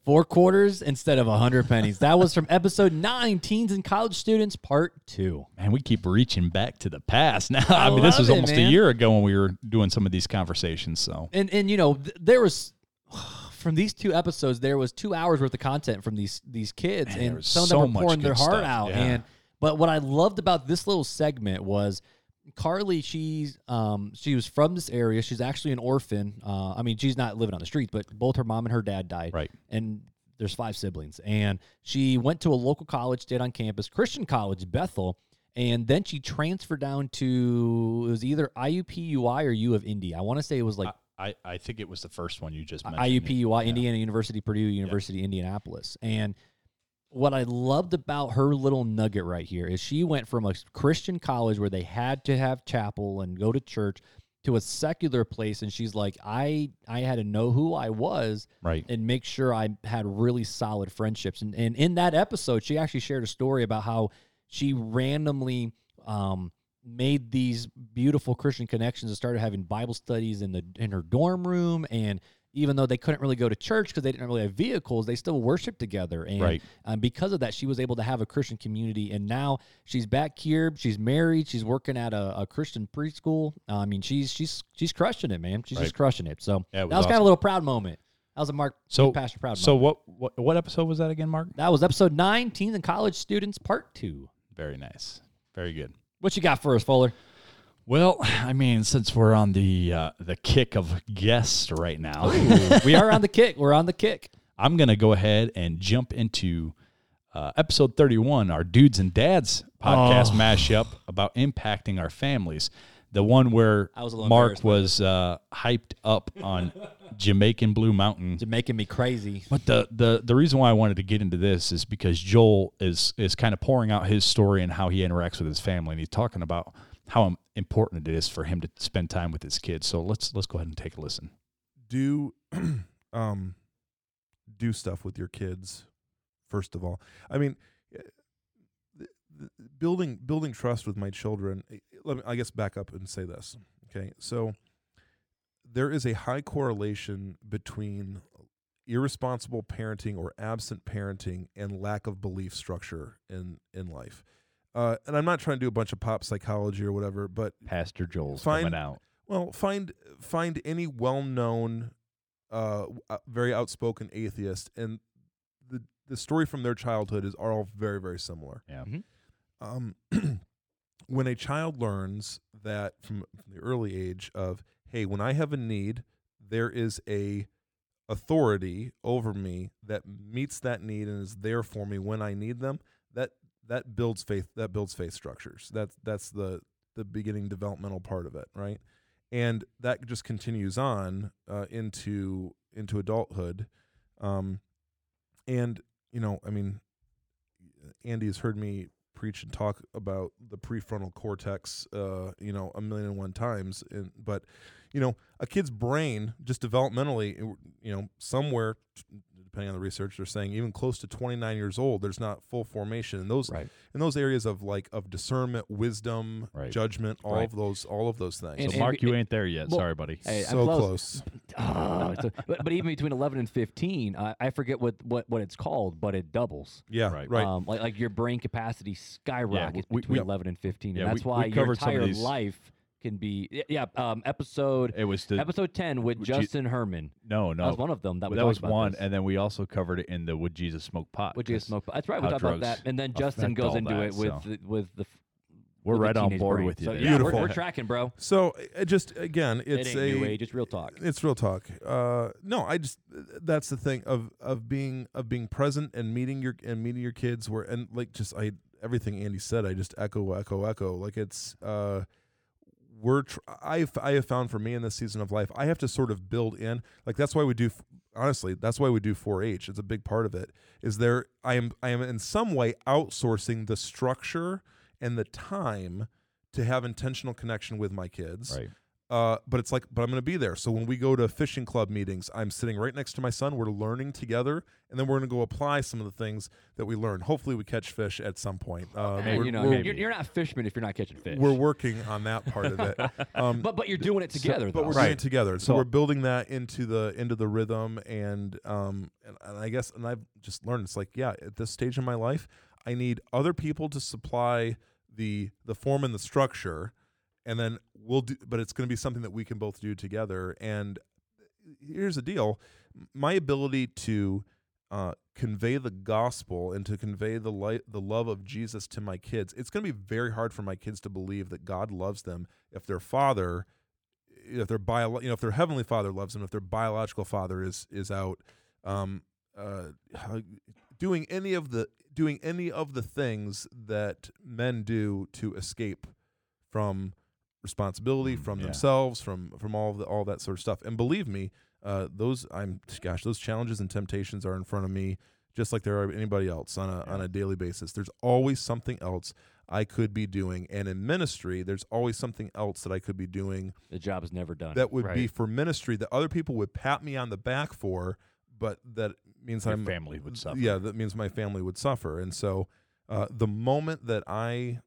Four quarters instead of a hundred pennies. That was from episode nine, Teens and College Students, Part Two. Man, we keep reaching back to the past now. I, mean, this was it, almost man. a year ago when we were doing some of these conversations. So And and you know, th- there was from these two episodes, there was two hours worth of content from these these kids, Man, and some of so them were much pouring their heart stuff, out. yeah. And but what I loved about this little segment was Carly. She's um she was from this area. She's actually an orphan. Uh, I mean, she's not living on the streets, but both her mom and her dad died. Right. And there's five siblings, and she went to a local college, stayed on campus, Christian College, Bethel. And then she transferred down to it was either IUPUI or U of Indy. I want to say it was like I, I think it was the first one you just mentioned. IUPUI, Indiana University, Purdue University, Indianapolis. And what I loved about her little nugget right here is she went from a Christian college where they had to have chapel and go to church to a secular place and she's like I I had to know who I was Right. and make sure I had really solid friendships. And, and in that episode, she actually shared a story about how she randomly um, made these beautiful Christian connections and started having Bible studies in the in her dorm room. And even though they couldn't really go to church because they didn't really have vehicles, they still worshiped together. And Right. um, because of that, she was able to have a Christian community. And now she's back here. She's married. She's working at a, a Christian preschool. Uh, I mean, she's she's she's crushing it, man. She's Right. just crushing it. So Yeah, it that was was kind of a little proud moment. That was a Mark So Pastor proud So moment. what, what what episode was that again, Mark? That was episode nine, teens and college students, part two. Very nice. Very good. What you got for us, Fuller? Well, I mean, since we're on the uh, the kick of guests right now, we are on the kick. We're on the kick. I'm gonna go ahead and jump into uh, episode 31, our dudes and dads podcast Oh. mashup about impacting our families. The one where Mark was uh, hyped up on Jamaican Blue Mountain. Making me crazy. But the, the the reason why I wanted to get into this is because Joel is is kind of pouring out his story and how he interacts with his family, and he's talking about how important it is for him to spend time with his kids. So let's let's go ahead and take a listen. do um do stuff with your kids first of all i mean eh, building building trust with my children. eh, Let me, I guess, back up and say this. Okay, so there is a high correlation between irresponsible parenting or absent parenting and lack of belief structure in in life. Uh, and I'm not trying to do a bunch of pop psychology or whatever, but Pastor Joel's Find- coming out. well, find find any well-known, uh, uh, very outspoken atheist, and the the story from their childhood is are all very very similar. Yeah. Mhm. Um, when a child learns that from, from the early age of, hey, when I have a need, there is a authority over me that meets that need and is there for me when I need them. That builds faith. That builds faith structures. That's that's the the beginning developmental part of it, right? And that just continues on uh, into into adulthood. Um, and you know, I mean, Andy has heard me preach and talk about the prefrontal cortex, uh, you know, a million and one times. And but, you know, a kid's brain just developmentally, you know, somewhere, depending on the research, they're saying even close to 29 years old, there's not full formation. And those Right. in those areas of like of discernment, wisdom, Right. judgment, all Right. of those, all of those things. And- So Mark, you and- ain't there yet. well, Sorry, buddy. Hey, so close. close. Oh, it's a- but, but even between 11 and 15, uh, I forget what, what, what it's called, but it doubles. Yeah, Right. right. Um, like, like your brain capacity skyrockets we- between we- 11 and 15. yeah, and that's we- we why your covered some entire these- life can be. Yeah, um, episode It was the episode 10 with Would you- Justin Herman. no, no. That was one of them that that was one, this. and then we also covered it in the Would Jesus Smoke Pot? Would jesus smoke? pot That's right. We talked about that, drugs and then Justin goes into that, it with so. the, with the. We're with the right on board brain. with you So, there. yeah, we're, Beautiful. we're tracking, bro. So it just again, it's it a new age. It's real talk. It's real talk. Uh, no, I just that's the thing of of being of being present and meeting your and meeting your kids. Where and like just I everything Andy said, I just echo, echo, echo. Like it's uh, we're tr- I've I have found for me in this season of life, I have to sort of build in. Like that's why we do. Honestly, that's why we do 4-H. It's a big part of it. Is there? I am I am in some way outsourcing the structure and the time to have intentional connection with my kids. Right. Uh, but it's like, but I'm going to be there. So when we go to fishing club meetings, I'm sitting right next to my son. We're learning together, and then we're going to go apply some of the things that we learn. Hopefully, we catch fish at some point. Um, Hey, you know, we're, you're, you're not a fisherman if you're not catching fish. we're working on that part of it. Um, but but you're doing it so- together, but we're doing it together. So, So- we're building that into the into the rhythm, and um, and, and I guess, and I've just learned it's like, yeah, at this stage in my life, I need other people to supply the the form and the structure, and then we'll do. But it's going to be something that we can both do together. And here's the deal: my ability to uh, convey the gospel and to convey the light, the love of Jesus to my kids. It's going to be very hard for my kids to believe that God loves them if their father, if their bio, you know, if their heavenly father loves them, if their biological father is is out, um, uh, doing any of the doing any of the things that men do to escape from responsibility Mm, from yeah. themselves from from all of the, all that sort of stuff and believe me uh, those I'm gosh those challenges and temptations are in front of me just like there are anybody else on a on a daily basis there's always something else I could be doing and in ministry there's always something else that I could be doing the job is never done. that would be for ministry that other people would pat me on the back for but that means my family would suffer. yeah that means my family would suffer and so uh, the moment that I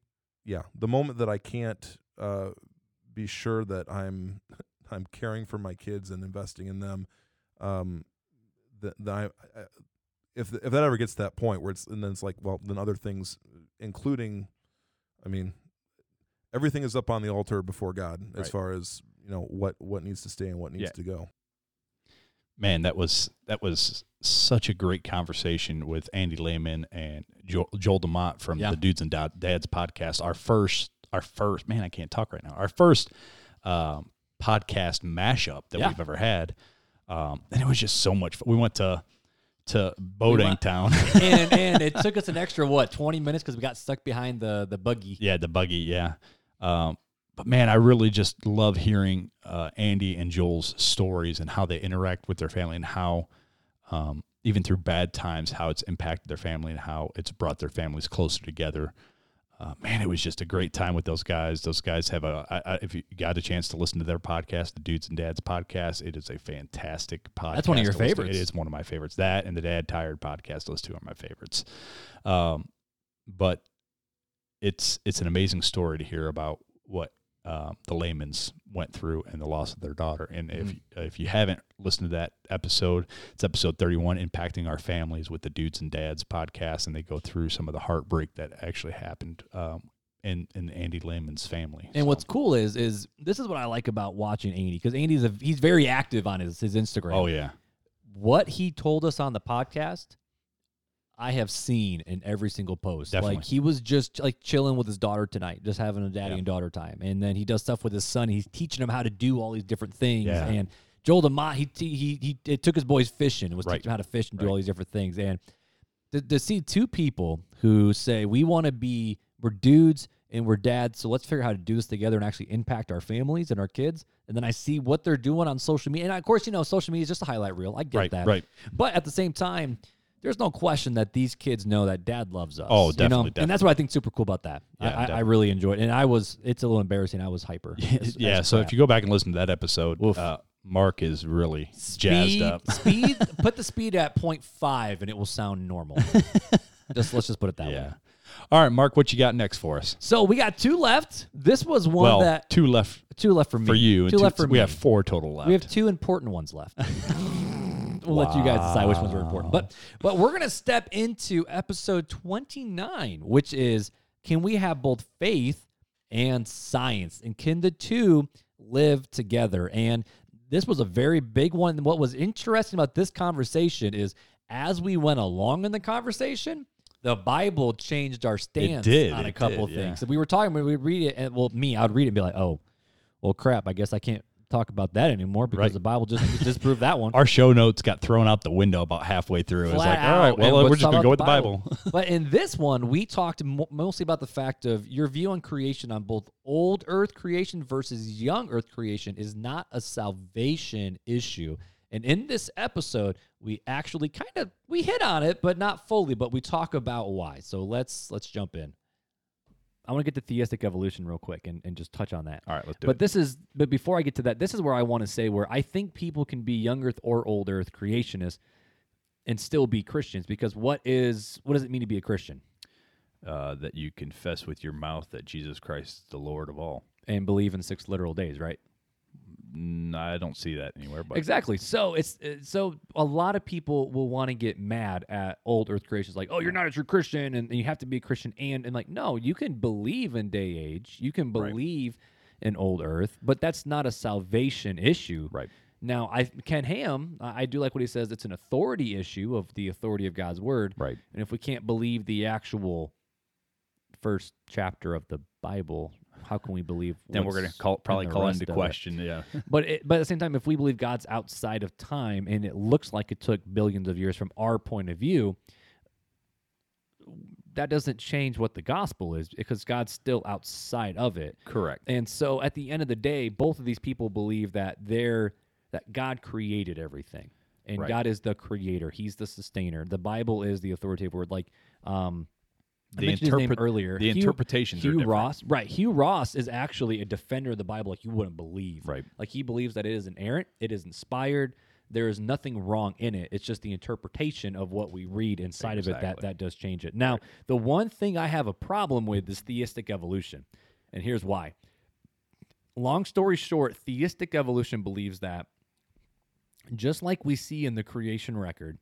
yeah the moment that I can't uh, be sure that I'm I'm caring for my kids and investing in them um that, that I, I if if that ever gets to that point where it's and then it's like well then other things including I mean everything is up on the altar before God as far as you know what what needs to stay and what needs Yeah. to go Man, that was that was such a great conversation with Andy Lehman and Joel, Joel Demott from Yeah. the Dudes and Dads podcast. Our first, our first man, I can't talk right now. Our first um, podcast mashup that Yeah. we've ever had, um, and it was just so much. fun. We went to to Boating went- Town. and and it took us an extra what 20 minutes because we got stuck behind the the buggy. Yeah, the buggy. Yeah. Um, but man, I really just love hearing uh, Andy and Joel's stories and how they interact with their family and how, um, even through bad times, how it's impacted their family and how it's brought their families closer together. Uh, man, it was just a great time with those guys. Those guys have a. I, I, if you got a chance to listen to their podcast, the Dudes and Dads podcast, it is a fantastic podcast. That's one of your to listen to. favorites. It is one of my favorites. That and the Dad Tired podcast; those two are my favorites. Um, but it's it's an amazing story to hear about what uh, the Layman's went through and the loss of their daughter. And if Mm-hmm. if you haven't listened to that episode, it's episode thirty one, impacting our families with the Dudes and Dads podcast, and they go through some of the heartbreak that actually happened um, in in Andy Layman's family. And So- what's cool is is this is what I like about watching Andy because Andy's a, he's very active on his his Instagram. oh yeah, what he told us on the podcast, I have seen in every single post. Definitely. Like he was just like chilling with his daughter tonight, just having a daddy Yeah. and daughter time, and then he does stuff with his son. He's teaching him how to do all these different things. Yeah. And Joel DeMott, he he he, he took his boys fishing and was Right. teaching him how to fish and do Right. all these different things. And to, to see two people who say we want to be we're dudes and we're dads, so let's figure out how to do this together and actually impact our families and our kids. And then I see what they're doing on social media, and of course, you know, social media is just a highlight reel. I get Right, that, right. But at the same time, there's no question that these kids know that dad loves us. Oh, you know? definitely, And that's what I think super cool about that. Yeah, I, I, I really enjoyed it, and I was. It's a little embarrassing. I was hyper. as- yeah. as So crap. if you go back and listen to that episode, uh, Mark is really jazzed up. speed, put the speed at 0.5 and it will sound normal. just let's just put it that way. yeah. All right, Mark, what you got next for us? So we got two left. This was one well, that two left two left for me. for you. Two and left for we me. We have four total left. We have two important ones left. We'll let you guys decide which ones are important. But but we're gonna step into episode 29, which is can we have both faith and science? And can the two live together? And this was a very big one. And what was interesting about this conversation is as we went along in the conversation, the Bible changed our stance did, on a couple did, of yeah. things. we were talking, when we would read it, and well, me, I would read it and be like, oh, well, crap, I guess I can't talk about that anymore because Right. the Bible just disproved that one. Our show notes got thrown out the window about halfway through. It was Flat like, all right, well, we're just going to go with the Bible. but in this one, we talked mo- mostly about the fact of your view on creation on both old earth creation versus young earth creation is not a salvation issue. And in this episode, we actually kind of we hit on it, but not fully, but we talk about why. So let's let's jump in. I want to get to theistic evolution real quick and, and just touch on that. all right, let's do But it. this is but before I get to that, this is where I want to say where I think people can be young earth or old earth creationists and still be Christians because what is what does it mean to be a Christian? Uh, that you confess with your mouth that Jesus Christ is the Lord of all. And believe in six literal days, right? I don't see that anywhere. But Exactly. So it's uh, so a lot of people will want to get mad at old earth creations like, "Oh, you're not a true Christian and, and you have to be a Christian and and like, no, you can believe in day age. You can Right. believe in old earth, but that's not a salvation issue. Right. Now, I Ken Ham, I I do like what he says. It's an authority issue of the authority of God's word. Right. And if we can't believe the actual first chapter of the Bible, how can we believe? then we're going to call probably call into of it? question. Yeah. But it, but at the same time, if we believe God's outside of time and it looks like it took billions of years from our point of view, that doesn't change what the gospel is because God's still outside of it. Correct. And so at the end of the day, both of these people believe that they're that God created everything. And Right. God is the creator. He's the sustainer. The Bible is the authoritative word. Like um I The his name earlier. the Hugh- interpretations Hugh. Ross. Right. Hugh Ross is actually a defender of the Bible like you wouldn't believe. Right. Like he believes that it is inerrant, it is inspired. There is nothing wrong in it. It's just the interpretation of what we read inside of it that that does change it. Now, the one thing I have a problem with is theistic evolution. And here's why. Long story short, theistic evolution believes that just like we see in the creation record,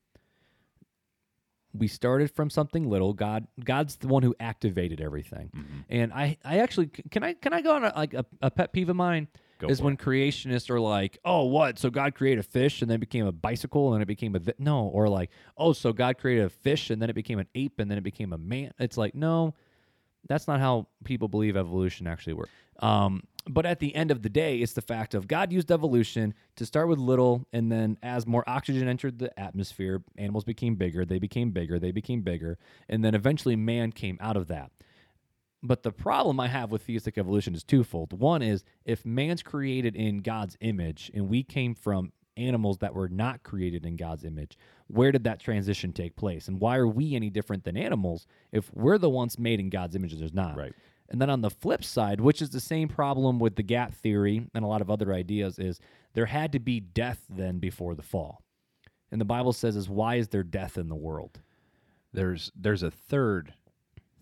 we started from something little. God, God's the one who activated everything. And I, I actually can I can I go on a, like a, a pet peeve of mine Go is when creationists are like, oh, what? So God created a fish and then it became a bicycle and then it became a th-. no, or like, oh, so God created a fish and then it became an ape and then it became a man. It's like no, that's not how people believe evolution actually works. Um, but at the end of the day, it's the fact of God used evolution to start with little, and then as more oxygen entered the atmosphere, animals became bigger, they became bigger, they became bigger, and then eventually man came out of that. But the problem I have with theistic evolution is twofold. One is if man's created in God's image and we came from animals that were not created in God's image, where did that transition take place? And why are we any different than animals if we're the ones made in God's image and there's not? Right. And then on the flip side, which is the same problem with the gap theory and a lot of other ideas, is there had to be death then before the fall. And the Bible says is why is there death in the world? There's there's a third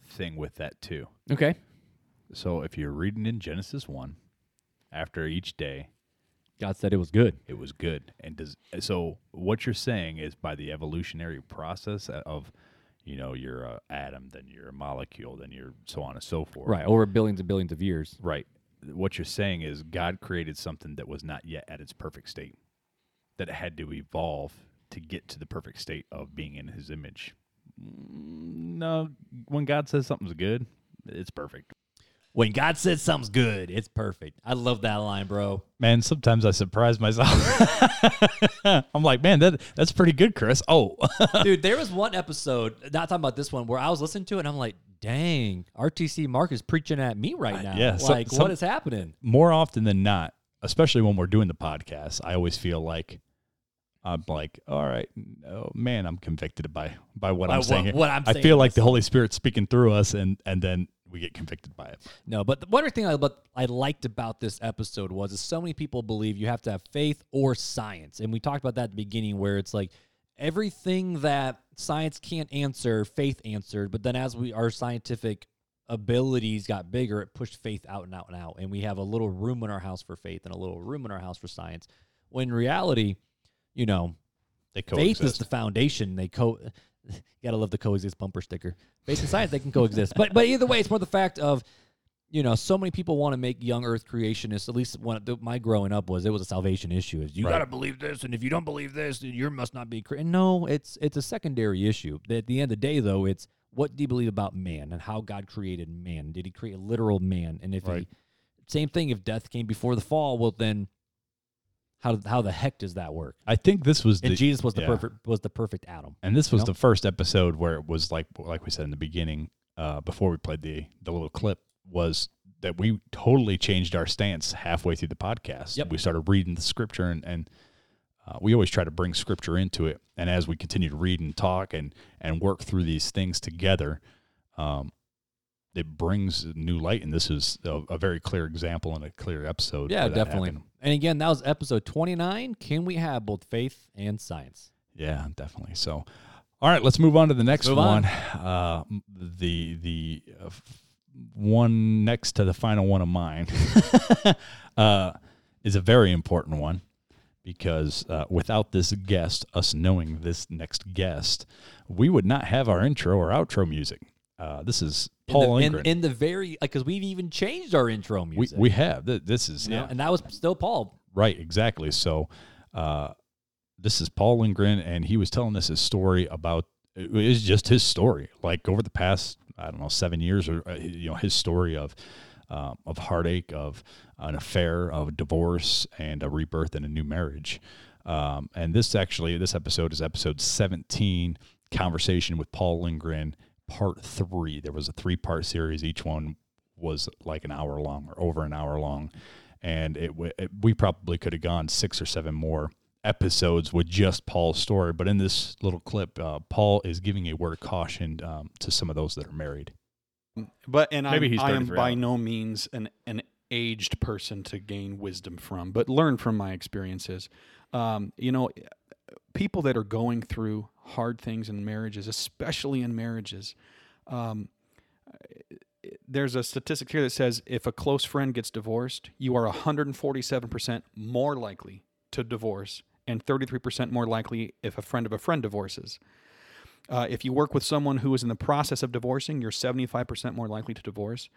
thing with that too. Okay. So if you're reading in Genesis one, after each day, God said it was good. it was good. And does so what you're saying is by the evolutionary process of, you know, you're a atom, then you're a molecule, then you're so on and so forth. Right. Over billions and billions of years. Right. What you're saying is God created something that was not yet at its perfect state, that it had to evolve to get to the perfect state of being in His image. Mm, No, when God says something's good, it's perfect. When God says something's good, it's perfect. I love that line, bro. Man, sometimes I surprise myself. I'm like, man, that that's pretty good, Chris. Oh, Dude, there was one episode, not talking about this one, where I was listening to it and I'm like, dang, RTC Mark is preaching at me right uh, now. yeah, Like, some- what is happening? more often than not, especially when we're doing the podcast, I always feel like I'm like, all right, oh, man, I'm convicted by by what By I'm what- saying. what I'm saying I feel like the Holy Spirit's speaking through us, and and then we get convicted by it. No, but the one other thing I, but I liked about this episode was is so many people believe you have to have faith or science. And we talked about that at the beginning where it's like everything that science can't answer, faith answered. But then as we our scientific abilities got bigger, it pushed faith out and out and out. And we have a little room in our house for faith and a little room in our house for science. When in reality, you know, They faith is the foundation. They co you gotta love the coexist bumper sticker. Faith and science, they can coexist. But but either way, it's more the fact of you know, so many people want to make young Earth creationists. At least when the, my growing up was, it was a salvation issue. Is you Right. got to believe this, and if you don't believe this, then you must not be. Cre-. No, it's it's a secondary issue. At the end of the day, though, it's what do you believe about man and how God created man? Did He create a literal man? And if Right. he, same thing, if death came before the fall, well then, how how the heck does that work? I think this was And the, Jesus was the yeah. perfect was the perfect Adam. And this you was know? the first episode where it was like like we said in the beginning, uh, before we played the the little clip, was that we totally changed our stance halfway through the podcast. Yep. We started reading the scripture and and uh, we always try to bring scripture into it. And as we continue to read and talk and and work through these things together, um, it brings new light. And this is a, a very clear example and a clear episode. Yeah, definitely. happened. And again, that was episode twenty nine. Can we have both faith and science? Yeah, definitely. So, all right, let's move on to the next move on. one. Uh, the the uh, one next to the final one of mine uh, is a very important one because uh, without this guest, us knowing this next guest, we would not have our intro or outro music. Uh, this is Paul in the, in, in the very like because we've even changed our intro we music. we have this is know, yeah and that was still Paul. Right, exactly. So, uh, this is Paul Lindgren, and he was telling us his story about it was just his story. Like over the past, I don't know, seven years, or uh, you know, his story of um, of heartache, of an affair, of a divorce, and a rebirth and a new marriage. Um, and this actually, this episode is episode seventeen, conversation with Paul Lindgren, part three. There was a three part series. Each one was like an hour long or over an hour long and it, w- it we probably could have gone six or seven more episodes with just Paul's story. But in this little clip, uh, Paul is giving a word of caution um, to some of those that are married. But and Maybe I'm, he's I am by no means an an aged person to gain wisdom from, but learn from my experiences. Um, you know, people that are going through hard things in marriages, especially in marriages. Um, there's a statistic here that says if a close friend gets divorced, you are 147% more likely to divorce and 33% more likely if a friend of a friend divorces. Uh, if you work with someone who is in the process of divorcing, you're 75% more likely to divorce.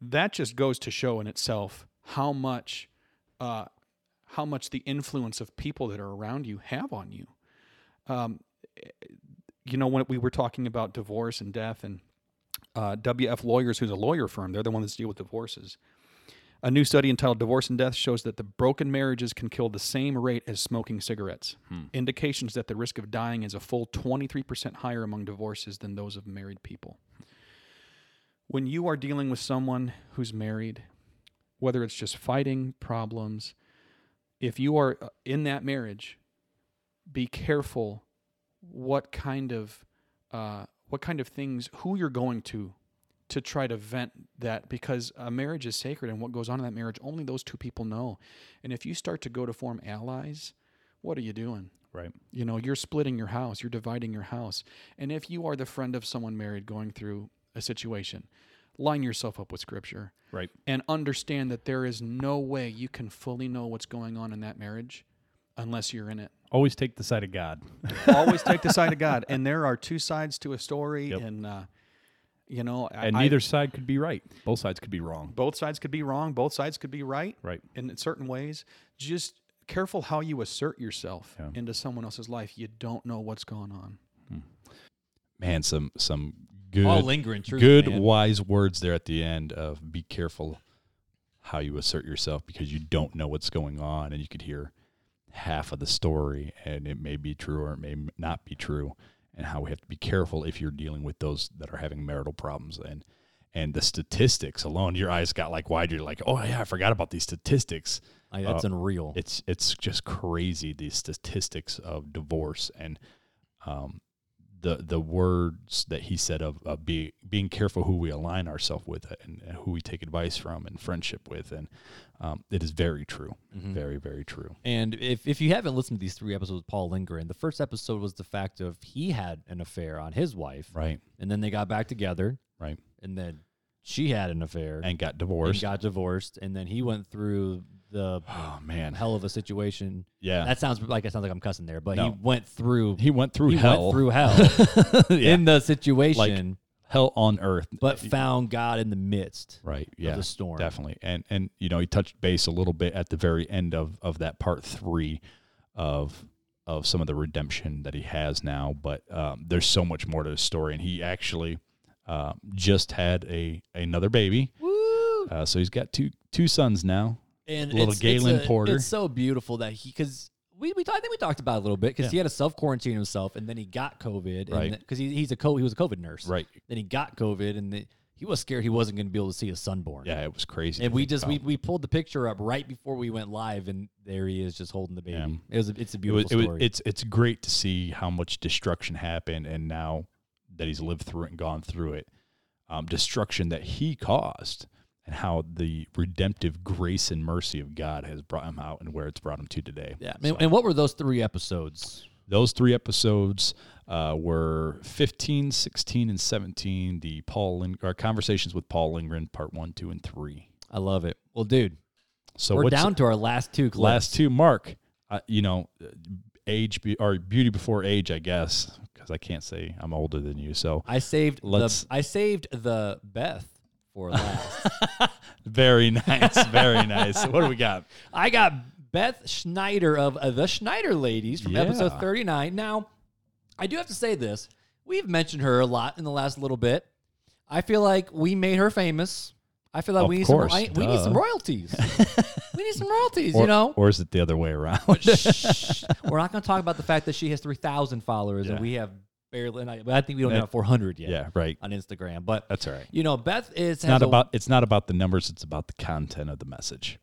That just goes to show in itself how much, uh, how much the influence of people that are around you have on you. Um, you know, when we were talking about divorce and death, and uh, WF Lawyers, who's a lawyer firm, they're the ones that deal with divorces. A new study entitled Divorce and Death shows that the broken marriages can kill the same rate as smoking cigarettes. Indications that the risk of dying is a full 23% higher among divorces than those of married people. When you are dealing with someone who's married, whether it's just fighting problems, if you are uh, in that marriage, be careful what kind of uh, what kind of things who you're going to to try to vent that because a marriage is sacred and what goes on in that marriage only those two people know. And if you start to go to form allies what are you doing? Right. you know you're splitting your house you're dividing your house. And if you are the friend of someone married going through a situation, line yourself up with Scripture, Right. and understand that there is no way you can fully know what's going on in that marriage unless you're in it. Always take the side of God. Always take the side of God, and there are two sides to a story, Yep. and uh, you know, and I- neither side could be right. Both sides could be wrong. both sides could be wrong, both sides could be right, Right. in certain ways. Just careful how you assert yourself Yeah. into someone else's life. You don't know what's going on. Man, some some good All lingering truth, good man. wise words there at the end of be careful how you assert yourself because you don't know what's going on and you could hear half of the story and it may be true or it may not be true and how we have to be careful if you're dealing with those that are having marital problems and and the statistics alone your eyes got like wide you're like oh yeah i forgot about these statistics Like, that's Uh, unreal. it's it's just crazy these statistics of divorce and um, the the words that he said of, of be, being careful who we align ourselves with and, and who we take advice from and friendship with. And um, it is very true. Mhm. very very true. And if, if you haven't listened to these three episodes with Paul Lindgren, the first episode was the fact of he had an affair on his wife, right. And then they got back together, right. And then she had an affair and got and divorced. got divorced, and then he went through the oh man. hell of a situation. yeah. That sounds like it sounds like I'm cussing there, but he went through he went through he hell. went through hell Yeah. in the situation, hell on earth. But found God in the midst right yeah of the storm. definitely. And and you know he touched base a little bit at the very end of of that part three of of some of the redemption that he has now but um, there's so much more to the story. And he actually uh, just had a another baby Woo! uh, so he's got two two sons now and little it's, Galen it's a- Porter. It's so beautiful that he because we, we I think we talked about it a little bit because Yeah. he had to self quarantine himself and then he got COVID Right. because he, he's a co he was a COVID nurse right then he got COVID and the, he was scared he wasn't going to be able to see his son born yeah it was crazy and we just we, we pulled the picture up right before we went live and there he is just holding the baby Yeah. it was a, it's a it beautiful was, it was, it's it's great to see how much destruction happened and now that he's lived through it and gone through it um, destruction that he caused and how the redemptive grace and mercy of god has brought him out and where it's brought him to today. Yeah So and, what were those three episodes? Those three episodes uh, were 15 16 and 17 the paul Ling- or conversations with paul lindgren part one two and three. I love it. Well dude so we're down to our last two clips. last two mark uh, you know age be, or beauty before age i guess because i can't say i'm older than you so I saved Let's- the I saved the Beth for last very nice very nice what do we got I got Beth Schneider of uh, the Schneider Ladies from episode 39. Now, I do have to say this. We've mentioned her a lot in the last little bit. I feel like we made her famous. I feel like Of we need course, some I- we need some royalties. we need some royalties, or, you know. or is it the other way around We're not going to talk about the fact that she has 3,000 followers and we have barely and I, I think we don't Yeah. have 400 yet yeah right on Instagram. But that's all right you know, Beth is not about it's not about the numbers it's about the content of the message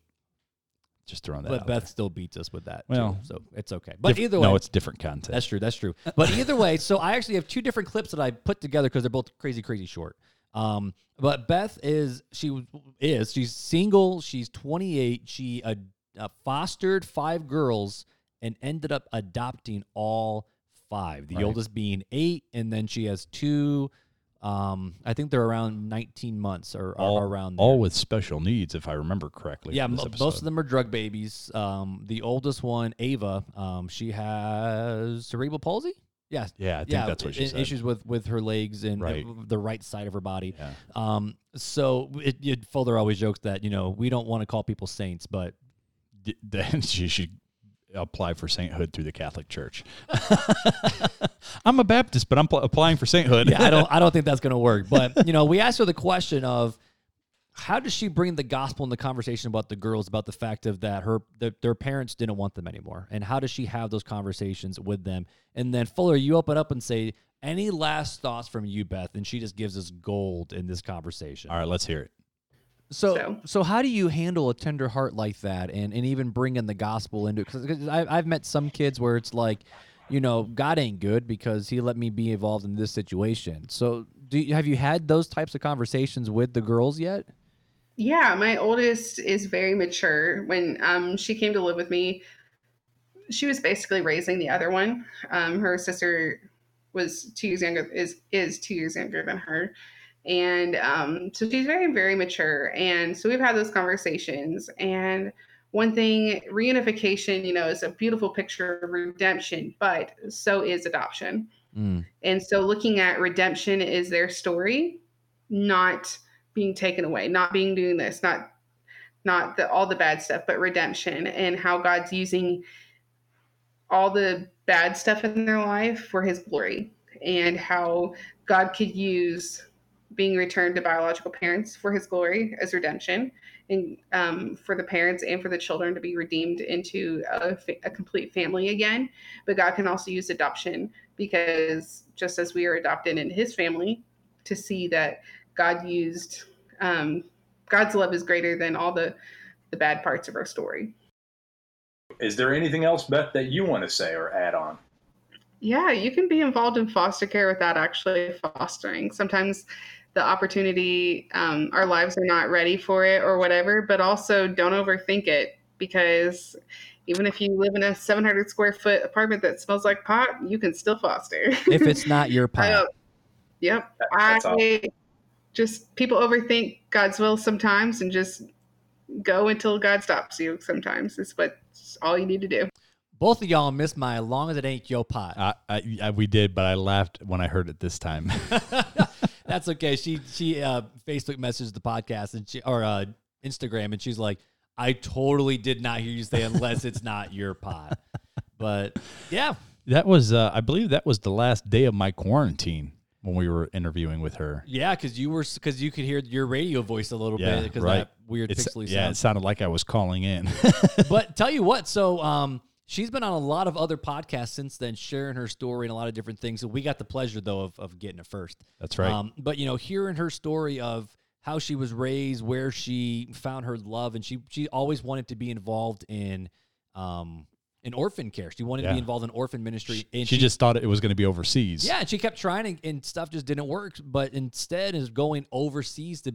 just throwing that but Beth still beats us with that. Well, too, so it's okay. But Diff- either way, no it's different content That's true. That's true. But either way, so I actually have two different clips that I put together because they're both crazy, crazy short. Um, but Beth is she is she's single. She's 28. She uh, uh, fostered five girls and ended up adopting all five. The Right. oldest being eight, and then she has two. Um, I think they're around 19 months or, or all, around there. all with special needs if i remember correctly Yeah, mo- most of them are drug babies. Um, the oldest one, Ava, um, she has cerebral palsy. Yeah, yeah i think yeah, that's what she said Issues with with her legs and Right. the right side of her body. yeah Um, so it, it, Fuller always jokes that you know we don't want to call people saints, but D- then she should apply for sainthood through the Catholic Church. I'm a Baptist, but I'm pl- applying for sainthood. yeah, I don't I don't think that's gonna work. But you know, we asked her the question of how does she bring the gospel in the conversation about the girls about the fact of that her that their parents didn't want them anymore, and how does she have those conversations with them? And then Fuller, you open up and say, any last thoughts from you, Beth? And she just gives us gold in this conversation. All right, let's hear it. So, So- so how do you handle a tender heart like that, and and even bring in the gospel into? it Because I've met some kids where it's like, you know, God ain't good because He let me be involved in this situation. So, do you, have you had those types of conversations with the girls yet? Yeah, my oldest is very mature. When um, she came to live with me, she was basically raising the other one. Um, her sister was two years younger is is two years younger than her, And um, so she's very, very mature. And so we've had those conversations. And one thing, reunification, you know, is a beautiful picture of redemption, but so is adoption. Mm. And so looking at redemption is their story, not being taken away, not being doing this, not not the all the bad stuff, but redemption and how God's using all the bad stuff in their life for his glory and how God could use being returned to biological parents for his glory as redemption and um, for the parents and for the children to be redeemed into a, a complete family again. But God can also use adoption because just as we are adopted into his family, to see that God used um, God's love is greater than all the the bad parts of our story. Is there anything else, Beth, that you want to say or add on? Yeah, you can be involved in foster care without actually fostering. Sometimes the opportunity, um, our lives are not ready for it or whatever, but also don't overthink it because even if you live in a 700 square foot apartment that smells like pot, you can still foster. if it's not your pot. don't- yep. that's I just, people overthink God's will sometimes and just go until God stops you sometimes. Is what all you need to do. Both of y'all missed my long as it ain't your pot. I, I, I, we did, but I laughed when I heard it this time. That's okay. She she uh, Facebook messaged the podcast and she or uh, Instagram and she's like, I totally did not hear you say unless it's not your pot. But yeah, that was, uh, I believe, that was the last day of my quarantine when we were interviewing with her. yeah, because you were because you could hear your radio voice a little bit because that weird It's- pixely Yeah, sound. it sounded like I was calling in. but tell you what, so um, she's been on a lot of other podcasts since then, sharing her story and a lot of different things. So we got the pleasure though of, of getting it first. That's right. Um, but you know, hearing her story of how she was raised, where she found her love, and she she always wanted to be involved in um in orphan care. She wanted to be involved in orphan ministry. she, and just thought it was going to be overseas. yeah, and she kept trying, and, and stuff just didn't work. But instead, is going overseas to,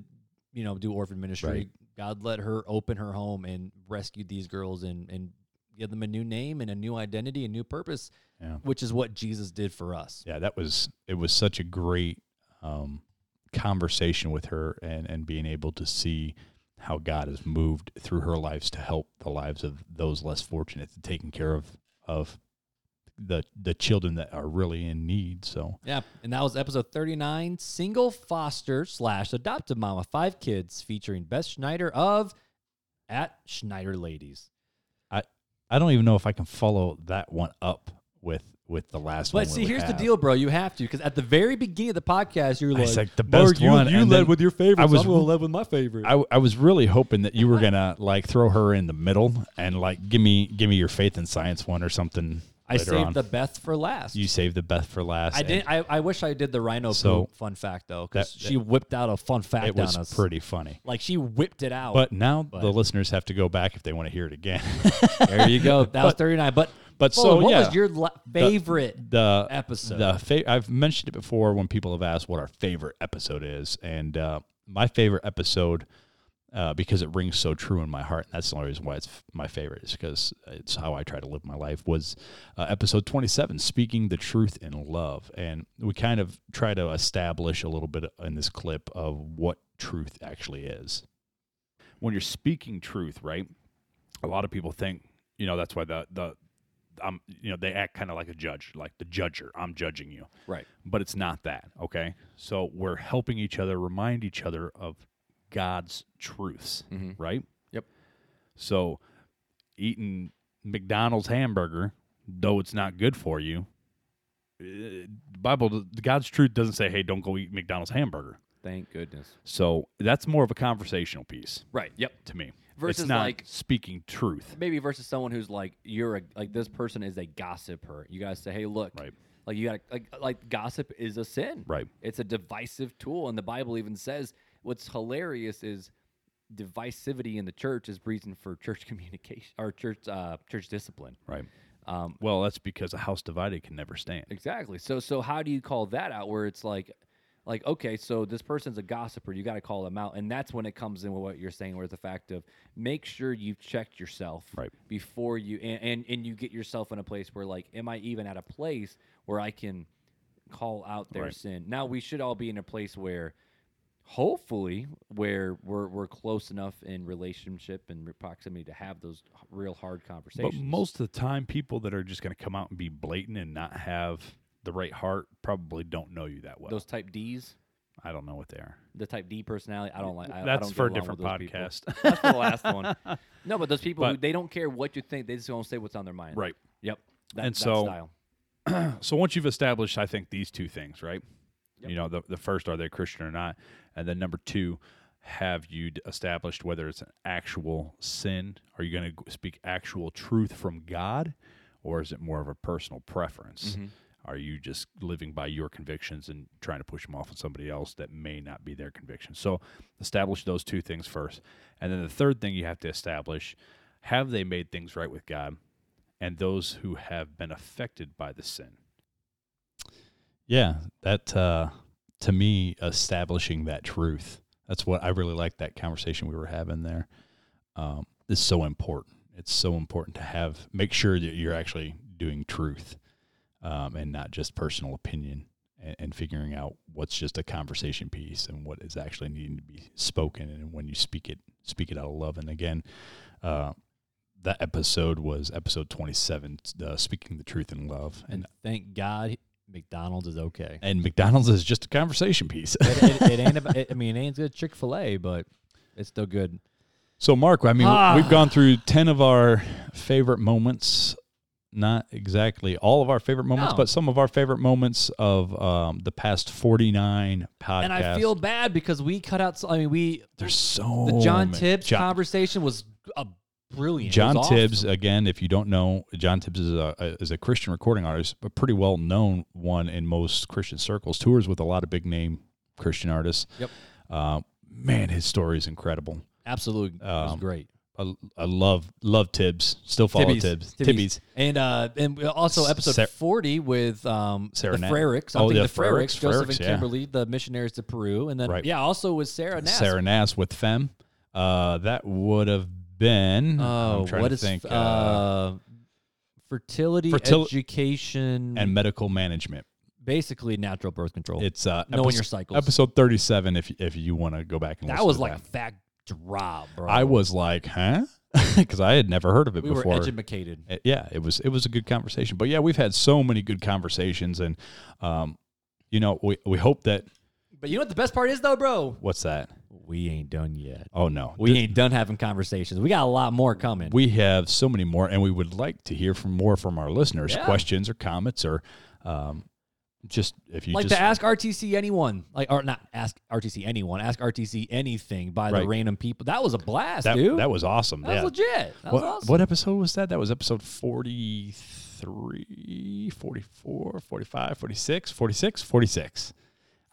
you know, do orphan ministry. Right. God let her open her home and rescued these girls and and give them a new name and a new identity, a new purpose, Yeah. which is what Jesus did for us. yeah, that was it was such a great um, conversation with her and and being able to see how God has moved through her lives to help the lives of those less fortunate, to taking care of of the the children that are really in need. So Yeah, and that was episode 39, single foster slash adopted mama, five kids, featuring Beth Schneider of at Schneider Ladies. I I don't even know if I can follow that one up with with the last one. But see, here's the deal, bro. You have to because at the very beginning of the podcast, you're like, like the best you, one. You and led with your favorite. I was I'm gonna lead with my favorite. I, I was really hoping that you were gonna like throw her in the middle and like give me give me your faith in science one or something. I saved on. the best for last. You saved the best for last. I did. I, I wish I did the rhino So, poop fun fact though, because that- she whipped out a fun fact It was on us. pretty funny. Like she whipped it out. But now But- the listeners have to go back if they want to hear it again. there you go. That was 39. But But Fuller, so what yeah, was your la- favorite the episode? The fa- I've mentioned it before when people have asked what our favorite episode is, and uh, my favorite episode uh, because it rings so true in my heart, and that's the only reason why it's f- my favorite is because it's how I try to live my life. Was uh, episode twenty seven, speaking the truth in love, and we kind of try to establish a little bit in this clip of what truth actually is. When you're speaking truth, right? A lot of people think, you know, that's why the the I'm, you know, they act kind of like a judge, like the judger. I'm judging you, Right. But it's not that, okay? So we're helping each other, remind each other of God's truths, Mhm. right? Yep. So eating McDonald's hamburger, though it's not good for you, the Bible, God's truth doesn't say, "Hey, don't go eat McDonald's hamburger." Thank goodness. So that's more of a conversational piece, Right. Yep. To me, Versus it's not like speaking truth. maybe versus someone who's like you're a like this person is a gossiper. You guys say, hey, look, right. like you got like like gossip is a sin. Right. It's a divisive tool, and the Bible even says what's hilarious is divisivity in the church is reason for church communication or church uh, church discipline. Right. Um, well, that's because a house divided can never stand. Exactly. So so how do you call that out where it's like like okay, so this person's a gossiper, you got to call them out and that's when it comes in with what you're saying where the fact of make sure you've checked yourself right. before you and, and and you get yourself in a place where like am I even at a place where I can call out their Right. sin. Now we should all be in a place where hopefully where we're we're close enough in relationship and proximity to have those real hard conversations. But most of the time, people that are just going to come out and be blatant and not have the right heart probably don't know you that well. those type D's, I don't know what they are. the type D personality, I don't like. I, I That's don't for a different with those people. podcast. That's for the last one. No, but those people who they don't care what you think; they just to say what's on their mind. Right. Yep. That, and that so, style. so once you've established, I think these two things, right? You know, the the first are they Christian or not, and then number two, have you established whether it's an actual sin? Are you going to speak actual truth from God, or is it more of a personal preference? Mhm. Are you just living by your convictions and trying to push them off on somebody else that may not be their convictions? So establish those two things first. And then the third thing you have to establish have they made things right with God and those who have been affected by the sin? Yeah, that uh, to me, establishing that truth. That's what I really like that conversation we were having there. Um, is so important. It's so important to have make sure that you're actually doing truth um, and not just personal opinion and, and figuring out what's just a conversation piece and what is actually needing to be spoken and when you speak it speak it out of love and again uh, that episode was episode 27 uh, speaking the truth in love And thank God, McDonald's is okay. and McDonald's is just a conversation piece. it, it, it ain't. About, it, I mean, it ain't good Chick Fil A, but it's still good. So, Mark, I mean, Ah. we've gone through 10 of our favorite moments. Not exactly all of our favorite moments, No. but some of our favorite moments of um, the past 49 podcasts. And I feel bad because we cut out. So, I mean, we There's so the John Tibbs John- conversation was a brilliant. John Tibbs, awesome. again, if you don't know, John Tibbs is a, is a Christian recording artist, a pretty well known one in most Christian circles. Tours with a lot of big name Christian artists. Yep. Uh, man, his story is incredible. Absolutely, it was Um, great. I, I love love Tibbs. Still follow Tibbies, Tibbs. Tibbies. Tibbies. and uh, and also episode Sarah- forty with um Sarah the Frericks. Oh, the the Frericks, Joseph Frericks, and yeah. Kimberly, the missionaries to Peru, and then Right. yeah, also with Sarah Nass. Sarah Nass with FEMM. Uh, that would have been. Oh, what is think. uh, uh, fertility, fertil- education, and medical management. basically natural birth control. It's uh, knowing epis- your cycles. Episode thirty-seven. If if you want to go back and that was like that. a fact drop, bro. I was like, huh? Because I had never heard of it we before. were educated. It- yeah, it was it was a good conversation. But yeah, we've had so many good conversations, and um, you know, we we hope that. But you know what the best part is though, bro? What's that? We ain't done yet. Oh no, We ain't done having conversations. We got a lot more coming. We have so many more, and we would like to hear from more from our listeners. Yeah. Questions or comments, or um, just if you like just to ask RTC anyone, like or not ask RTC anyone, ask RTC anything by the random people. That was a blast, that, dude. that was awesome. That was legit. That what, was awesome. what episode was that? That was episode 43, 44, 45, 46, 46, 46.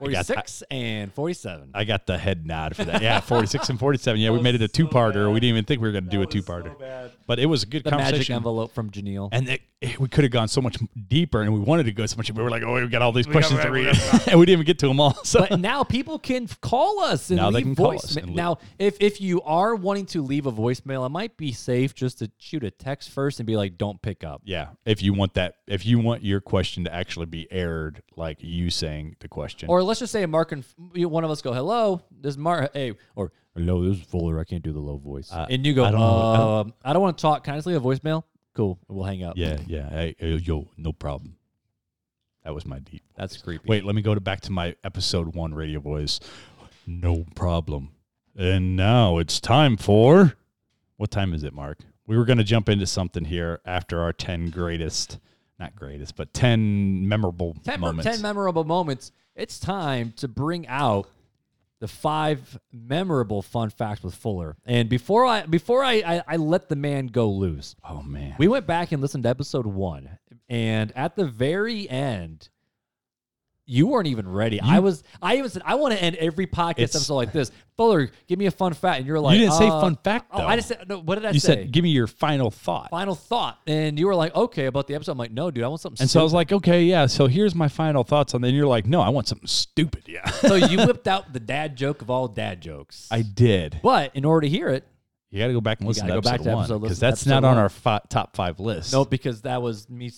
I got- 46 and 47. I got the head nod for that. Yeah, 46 and 47. Yeah, we made it a two parter. we didn't even think we were going to do a two parter. But it was a good the magic conversation. envelope from Janelle. And it, it- we could have gone so much deeper, and we wanted to go so much. Deeper. We were like, "Oh, we got all these questions to read," and we didn't even get to them all. So but now people can call us and Now they leave can call us and now, if if you are wanting to leave a voicemail, it might be safe just to shoot a text first and be like, "Don't pick up." yeah, if you want that, if you want your question to actually be aired, like you saying the question, Or let's just say Mark and you- one of us go, "Hello, this is Mark." Hey, or hello, this is Fuller. I can't do the low voice. Uh, and you go, I I don't don't, know. Don't- um, I don't want to talk. Can I just leave a voicemail? Cool. We'll hang up. yeah, yeah, hey, hey, yo, no problem. That was my deep. That's creepy. Wait, let me go to back to my episode one radio voice. No problem. And now it's time for what time is it, Mark? We were going to jump into something here after our 10 greatest, not greatest, but 10 memorable 10, moments. 10 memorable moments. It's time to bring out the five memorable fun facts with Fuller. And before I before I, I, I let the man go loose, oh man, we went back and listened to episode one. And at the very end, you weren't even ready. I was. I even said I want to end every podcast episode like this. Fuller, give me a fun fact, and you're like, you didn't say uh, fun fact, Oh, though. I just said no. What did I you say? said, give me your final thought. final thought, and you were like, okay, about the episode. I'm like, no, dude, I want something. And so I was like, okay, yeah. So here's my final thoughts. And then you're like, no, I want something stupid. Yeah. so you whipped out the dad joke of all dad jokes. I did. But in order to hear it, You got to go back and listen to go episode back to one because that's not episode on one. our fi- top five list. no, because that was me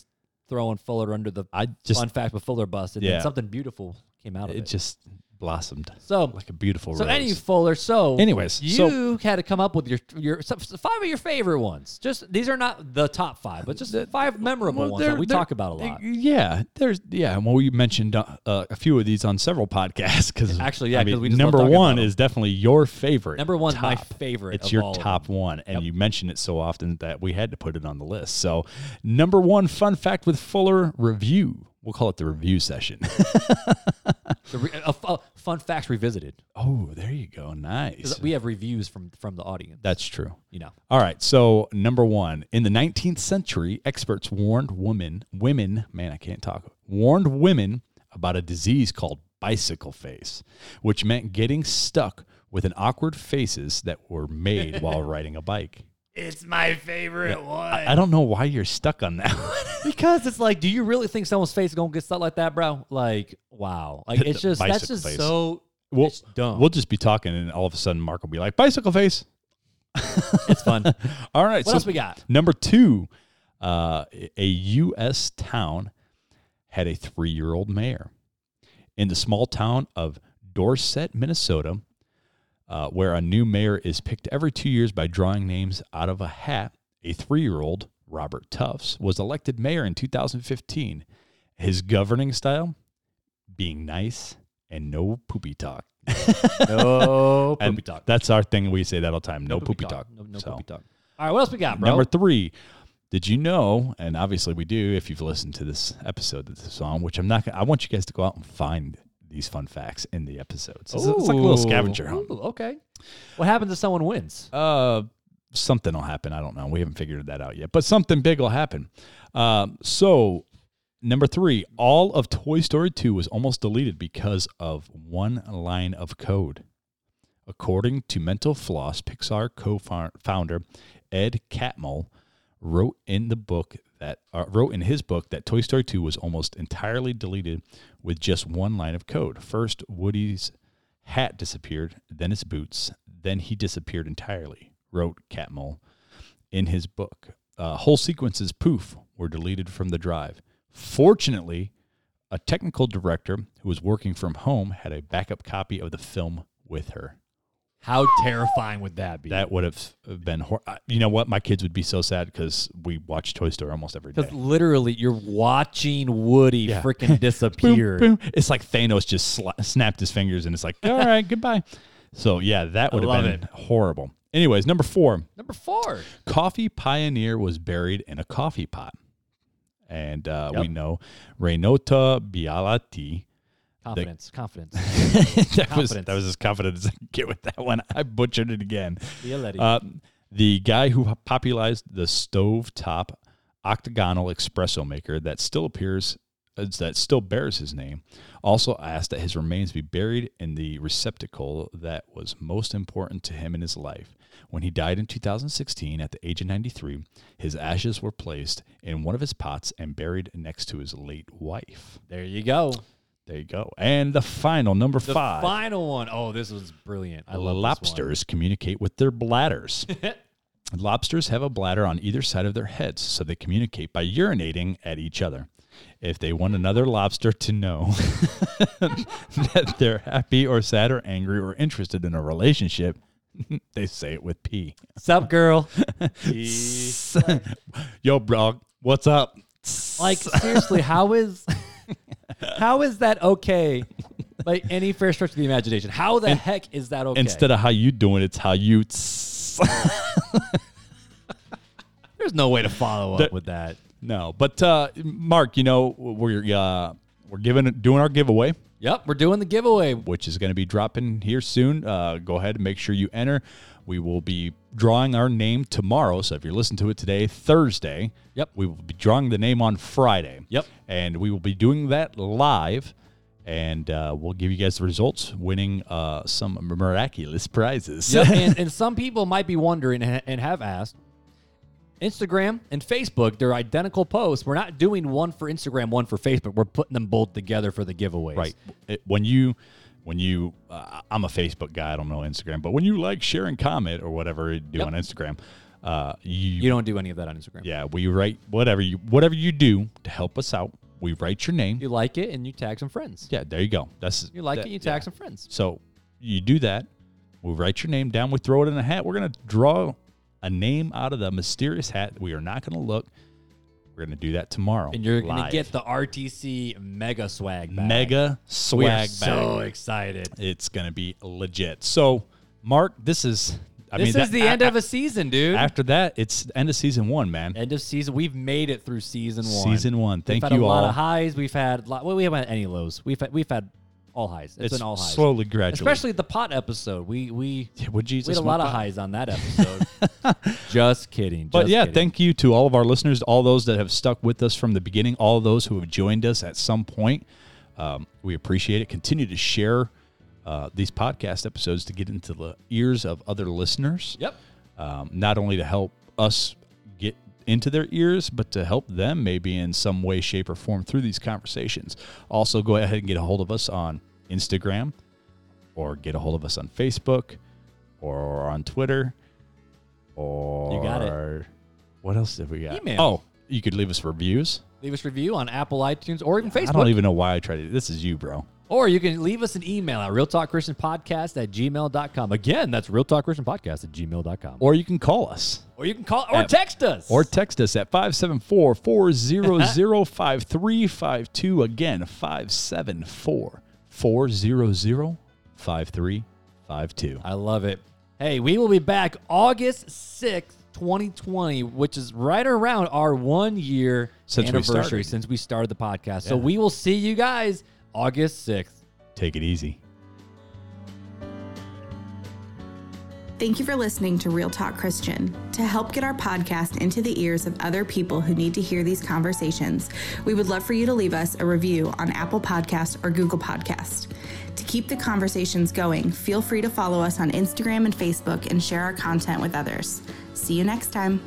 throwing Fuller under the I just fun fact with Fuller bus, and Yeah. then something beautiful came out of it it. just blossomed. So like a beautiful So rose. any Fuller, so Anyways, you so- had to come up with your your five of your favorite ones. Just these are not the top five, but just five memorable Well, ones that we talk about a lot. Yeah, there's yeah. Well, we mentioned uh, a few of these on several podcasts because Actually, yeah, I 'cause mean, we number one is definitely your favorite. Number one's my favorite It's of your top one, and you mention it so often that we had to put it on the list. So, number one fun fact with Fuller review. We'll call it the review session. The re- a, fun facts revisited. oh, there you go. Nice. We have reviews from from the audience. That's true. You know. All right. So number one, in the 19th century, experts warned women, women, man, I can't talk, warned women about a disease called bicycle face, which meant getting stuck with an awkward faces that were made while riding a bike. It's my favorite one. I, I don't know why you're stuck on that one. because it's like, do you really think someone's face is gonna get stuck like that, bro? Like, wow. Like it's just that's just face. so We'll, it's dumb. we'll just be talking, and all of a sudden, Mark will be like, bicycle face. it's fun. All right. What else we got? Number two, uh, a U.S. town had a three year old mayor. In the small town of Dorset, Minnesota, uh, where a new mayor is picked every two years by drawing names out of a hat, a three year old, Robert Tufts, was elected mayor in 2015. His governing style being nice and no poopy talk. No And poopy talk. That's our thing. We say that all the time. No, poopy, talk. No, no So- poopy talk. All right, what else we got, bro? Number three. Did you know? And obviously we do. If you've listened to this episode of the song, which I'm not. I want you guys to go out and find these fun facts in the episodes. It's, it's like a little scavenger hunt. Ooh, okay. What happens if someone wins? Uh, something will happen. I don't know. We haven't figured that out yet, but something big will happen. Um, so number three, all of Toy Story 2 was almost deleted because of one line of code. According to Mental Floss, Pixar co-founder Ed Catmull wrote in the book that uh, wrote in his book that Toy Story 2 was almost entirely deleted with just one line of code. First, Woody's hat disappeared, then his boots, then he disappeared entirely. Wrote Catmull in his book. Uh, whole sequences, poof, were deleted from the drive. Fortunately, a technical director who was working from home had a backup copy of the film with her. How terrifying would that be? That would have been, hor- uh, you know what? My kids would be so sad because we watch Toy Story almost every day. Because literally, you're watching Woody Yeah. freaking disappear. Boom, boom. It's like Thanos just sla- snapped his fingers and it's like, all right, goodbye. So, yeah, that I would have love been horrible. Anyways, number four Number four. Coffee Pioneer was buried in a coffee pot. And uh, we know Renata Bialati. Confidence, confidence. that was Confidence. that was as confident as I could get with that one. I butchered it again. Bialetti. Uh, the guy who popularized the stovetop octagonal espresso maker that still appears uh, that still bears his name also asked that his remains be buried in the receptacle that was most important to him in his life. When he died in 2016 at the age of 93, his ashes were placed in one of his pots and buried next to his late wife. There you go. There you go. And the final number The five. final one. Oh, this was brilliant. I love. Lobsters communicate with their bladders. Lobsters have a bladder on either side of their heads, so they communicate by urinating at each other. If they want another lobster to know that they're happy or sad or angry or interested in a relationship, they say it with pee. Sup, girl? Yo, bro, what's up? Like seriously, how is how is that okay? By any fair stretch of the imagination, how the heck is that okay? Instead of how you doing, it's how you. there's no way to follow up There- with that. No, but uh, Mark, you know we're uh, we're giving doing our giveaway. Yep, we're doing the giveaway, which is going to be dropping here soon. Uh, go ahead and make sure you enter. We will be drawing our name tomorrow. So if you're listening to it today, Thursday, yep, we will be drawing the name on Friday. Yep, and we will be doing that live. And uh, we'll give you guys the results, winning uh, some miraculous prizes. Yep, and, and some people might be wondering and, have asked. Instagram and Facebook, they're identical posts. We're not doing one for Instagram, one for Facebook. We're putting them both together for the giveaways. Right. It- when you, when you, uh, I'm a Facebook guy. I don't know Instagram, but when you like, share, and comment or whatever you do Yep. on Instagram, uh, you You don't do any of that on Instagram. Yeah, we write whatever you whatever you do to help us out. we write your name. You like it and you tag some friends. Yeah, there you go. That's You like that- it, you tag yeah. some friends. So you do that. We write your name down. We throw it in a hat. We're gonna draw a name out of the mysterious hat. We are not gonna look. We're gonna do that tomorrow. And you're going to get the RTC mega swag bag. mega swag We are bag. so excited. It's gonna be legit. So, Mark, this is. I this mean, is that- the end a- of a season, dude. After that, it's end of season one, man. End of season. We've made it through season one. Season one. Thank you. we've had a lot all. of highs. We've had lot, well, we haven't had any lows. We've had, we've had all highs. It's been all highs. slowly, gradually. Especially the pot episode. We we would Jesus we had a lot of highs on that episode. just kidding. But yeah, kidding. thank you to all of our listeners, all those that have stuck with us from the beginning, all those who have joined us at some point. Um, we appreciate it. Continue to share uh, these podcast episodes to get into the ears of other listeners. Yep. Um, not only to help us into their ears, but to help them maybe in some way, shape, or form through these conversations. Also, go ahead and get a hold of us on Instagram or get a hold of us on Facebook or on Twitter or You got it. What else did we got? Email. Oh, you could leave us reviews. Leave us review on Apple, iTunes, or even Facebook. I don't even know why I tried it. This is you, bro. Or you can leave us an email at realtalkchristianpodcast at gmail.com. Again, that's realtalkchristianpodcast at gmail.com. Or you can call us. Or you can call or At- text us. Or text us at 574 400 5352. Again, 574 400 5352. I love it. Hey, we will be back August 6th, 2020, which is right around our one year Since anniversary started. since we started the podcast. So we will see you guys August 6th. Take it easy. Thank you for listening to Real Talk Christian. To help get our podcast into the ears of other people who need to hear these conversations, we would love for you to leave us a review on Apple Podcast or Google Podcast. To keep the conversations going, feel free to follow us on Instagram and Facebook and share our content with others. See you next time.